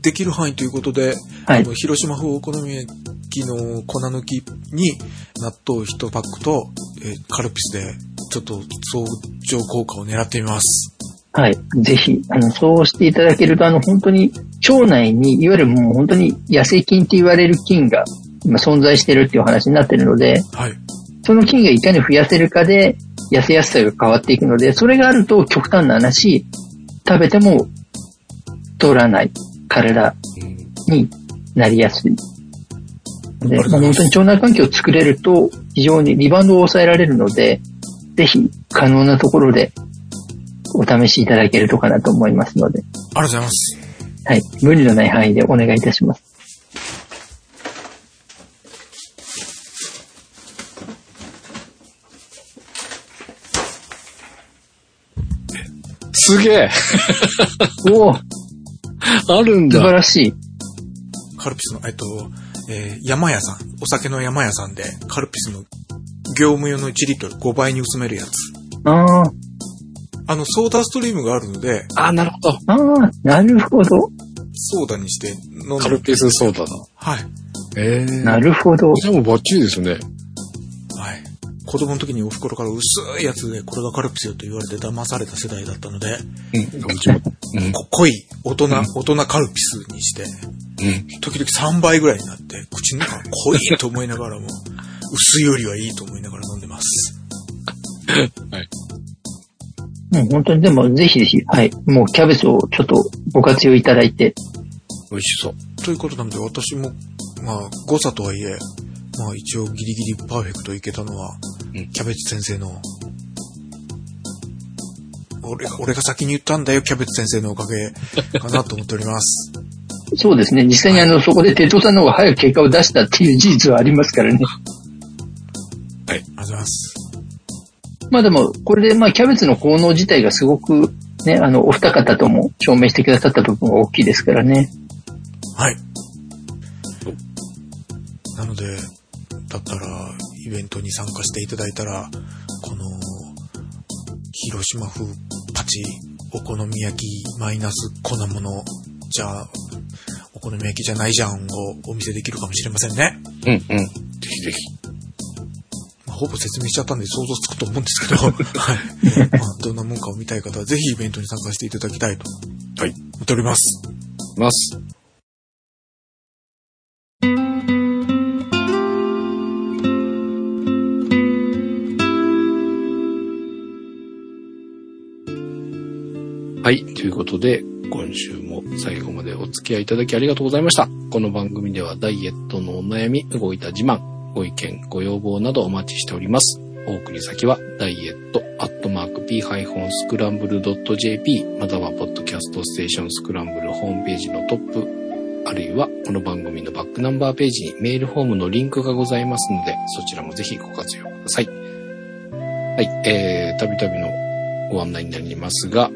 Speaker 3: できる範囲ということで、
Speaker 1: はい
Speaker 3: あの広島風お好み焼きの粉抜きに納豆1パックと、えーカルピスでちょっと相乗効果を狙ってみます。
Speaker 1: はい。ぜひ、あの、そうしていただけると、あの、本当に、腸内に、いわゆるもう本当に痩せ菌って言われる菌が今存在してるっていう話になってるので、
Speaker 3: はい。
Speaker 1: その筋がいかに増やせるかで、痩せやすさが変わっていくので、それがあると極端な話、食べても通らない体
Speaker 2: うん
Speaker 1: になりやすい。で、本当に腸内環境を作れると、非常にリバウンドを抑えられるので、ぜひ可能なところでお試しいただけるとかなと思いますので、
Speaker 3: ありがとうございます。
Speaker 1: はい。無理のない範囲でお願いいたします。
Speaker 2: すげえ
Speaker 1: おお
Speaker 2: あるん
Speaker 1: 素晴
Speaker 2: だ。
Speaker 1: らしい。
Speaker 3: カルピスの、えっと、えー山屋さん、お酒の山屋さんで、カルピスの業務用の1リットル5倍に薄めるやつ。
Speaker 1: ああ、
Speaker 3: あの、ソーダストリームがあるので、
Speaker 2: あ、なるほど。
Speaker 1: ああ、なるほど。
Speaker 3: ソーダにして飲んで。
Speaker 2: カルピスソーダだ。
Speaker 3: はい。
Speaker 2: ええ
Speaker 1: なるほど。
Speaker 2: じゃあもうバッチリですね。
Speaker 3: はい。子供の時にお袋から薄いやつで、これがカルピスよと言われて騙された世代だったので、
Speaker 2: うん。うちも。うん。
Speaker 3: こ濃い、大人、大人カルピスにして、
Speaker 2: うん。
Speaker 3: 時々3倍ぐらいになって、口の中が濃いと思いながらも、薄いよりはいいと思いながら飲んでます。
Speaker 2: はい。
Speaker 1: もう本当にでもぜひぜひ、はい。もうキャベツをちょっとご活用いただいて、
Speaker 2: 美味しそう。
Speaker 3: ということなので、私も、まあ、誤差とはいえ、まあ一応ギリギリパーフェクトいけたのは、
Speaker 2: うん
Speaker 3: キャベツ先生の、俺が、俺が先に言ったんだよ、キャベツ先生のおかげかなと思っております。
Speaker 1: そうですね。実際にあの、そこで鉄道さんの方が早く結果を出したっていう事実はありますからね。
Speaker 3: ありがとうございます。
Speaker 1: まあでも、これでまあキャベツの効能自体がすごくね、あの、お二方とも証明してくださった部分が大きいですからね。
Speaker 3: はい。なので、だったら、イベントに参加していただいたら、この、広島風パチ、お好み焼きマイナス粉物、じゃあ、お好み焼きじゃないじゃんをお見せできるかもしれませんね。
Speaker 2: うんうん。ぜひぜひ。
Speaker 3: まあ、ほぼ説明しちゃったんで想像つくと思うんですけど、はい。まあ、どんなもんかを見たい方はぜひイベントに参加していただきたいと
Speaker 2: はい。
Speaker 3: 思っております。
Speaker 2: ます。はい。ということで、今週も最後までお付き合いいただきありがとうございました。この番組ではダイエットのお悩み、動いた自慢、ご意見、ご要望などお待ちしております。お送り先は、ダイエット、アットマーク、p-scramble.jp、または、ポッドキャストステーションスクランブルホームページのトップ、あるいは、この番組のバックナンバーページにメールフォームのリンクがございますので、そちらもぜひご活用ください。はい、えー、たびたびのご案内になりますが、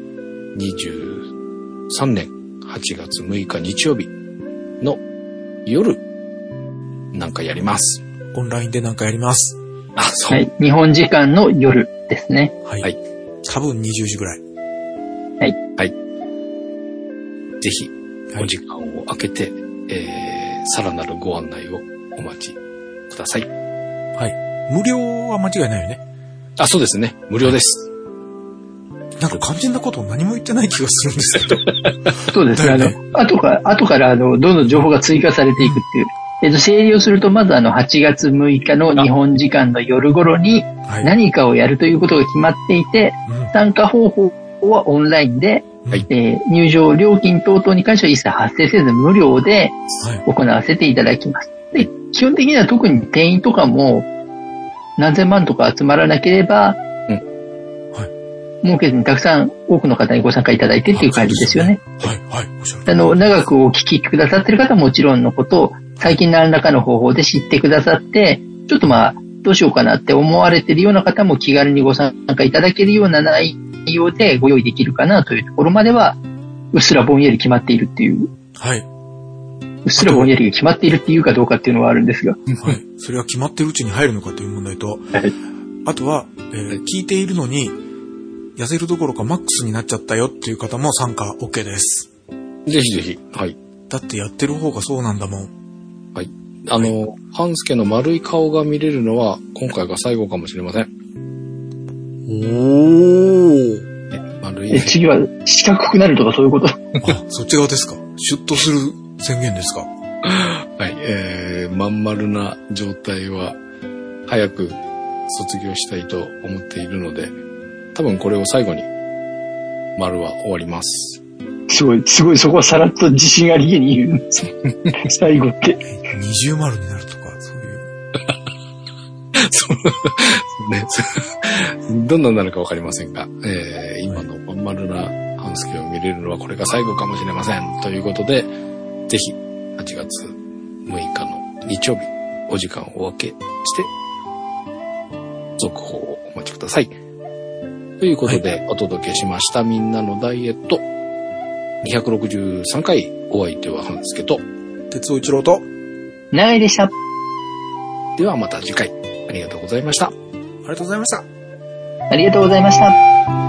Speaker 2: 23年8月6日日曜日の夜、なんかやります。
Speaker 3: オンラインでなんかやります。
Speaker 2: あ、そう。
Speaker 1: はい。日本時間の夜ですね。
Speaker 3: はい。
Speaker 2: はい
Speaker 3: 多分20時ぐらい。
Speaker 2: ぜひ、
Speaker 3: はい
Speaker 2: お時間を空けて、えー、さらなるご案内をお待ちください。
Speaker 3: 無料は間違いないよね。
Speaker 2: あ、そうですね。無料です。
Speaker 3: なんか肝心なことを何も言ってない気がするんですけど。
Speaker 1: そうですね。あの、後から、後から、あの、どんどん情報が追加されていくっていう。えっと、整理をすると、まずあの、8月6日の日本時間の夜頃に
Speaker 3: はい。
Speaker 1: 何かをやるということが決まっていて、
Speaker 3: うん
Speaker 1: 参加方法はオンラインで、
Speaker 2: はい
Speaker 1: えー入場料金等々に関しては一切発生せず無料で
Speaker 3: はい。
Speaker 1: 行わせていただきます。で、基本的には特に定員とかも何千万とか集まらなければ、
Speaker 2: うん
Speaker 3: はい
Speaker 1: 儲けずにたくさん多くの方にご参加いただいてっていう感じですよね。
Speaker 3: はい。はい。
Speaker 1: あの、長くお聞きくださってる方はもちろんのこと、最近何らかの方法で知ってくださって、ちょっとまあ、どうしようかなって思われてるような方も気軽にご参加いただけるような内容でご用意できるかなというところまでは、うっすらぼんやり決まっているっていう、
Speaker 3: はい。
Speaker 1: うっすらぼんやりが決まっているっていうかどうかっていうのはあるんですが。
Speaker 3: はい。それは決まってるうちに入るのかという問題と、
Speaker 1: はい
Speaker 3: あとは、えー聞いているのに、痩せるどころかマックスになっちゃったよっていう方も参加 OK です。
Speaker 2: ぜひぜひ。はい。
Speaker 3: だってやってる方がそうなんだもん。
Speaker 2: あの、半助の丸い顔が見れるのは、今回が最後かもしれません。
Speaker 3: おー。
Speaker 2: ね丸い
Speaker 1: え、次は四角くなるとかそういうこと？
Speaker 3: あ、そっち側ですか。シュッとする宣言ですか。
Speaker 2: はい、えー、まん丸な状態は、早く卒業したいと思っているので、多分これを最後に、丸は終わります。
Speaker 1: すごい、すごい、そこはさらっと自信ありげに言うんですよ。最後って。
Speaker 3: 二重丸になるとか、そういう。
Speaker 2: そうね、そうどんなになるかわかりませんが、えー今のまん丸な半助を見れるのはこれが最後かもしれません。ということで、ぜひ、8月6日の日曜日、お時間をお分けして、続報をお待ちください。ということで、お届けしました、みんなのダイエット。263回、お相手は半助と、
Speaker 3: 鉄尾一郎と、
Speaker 1: 長いでした。
Speaker 2: ではまた次回、ありがとうございました。
Speaker 3: ありがとうございました。
Speaker 1: ありがとうございました。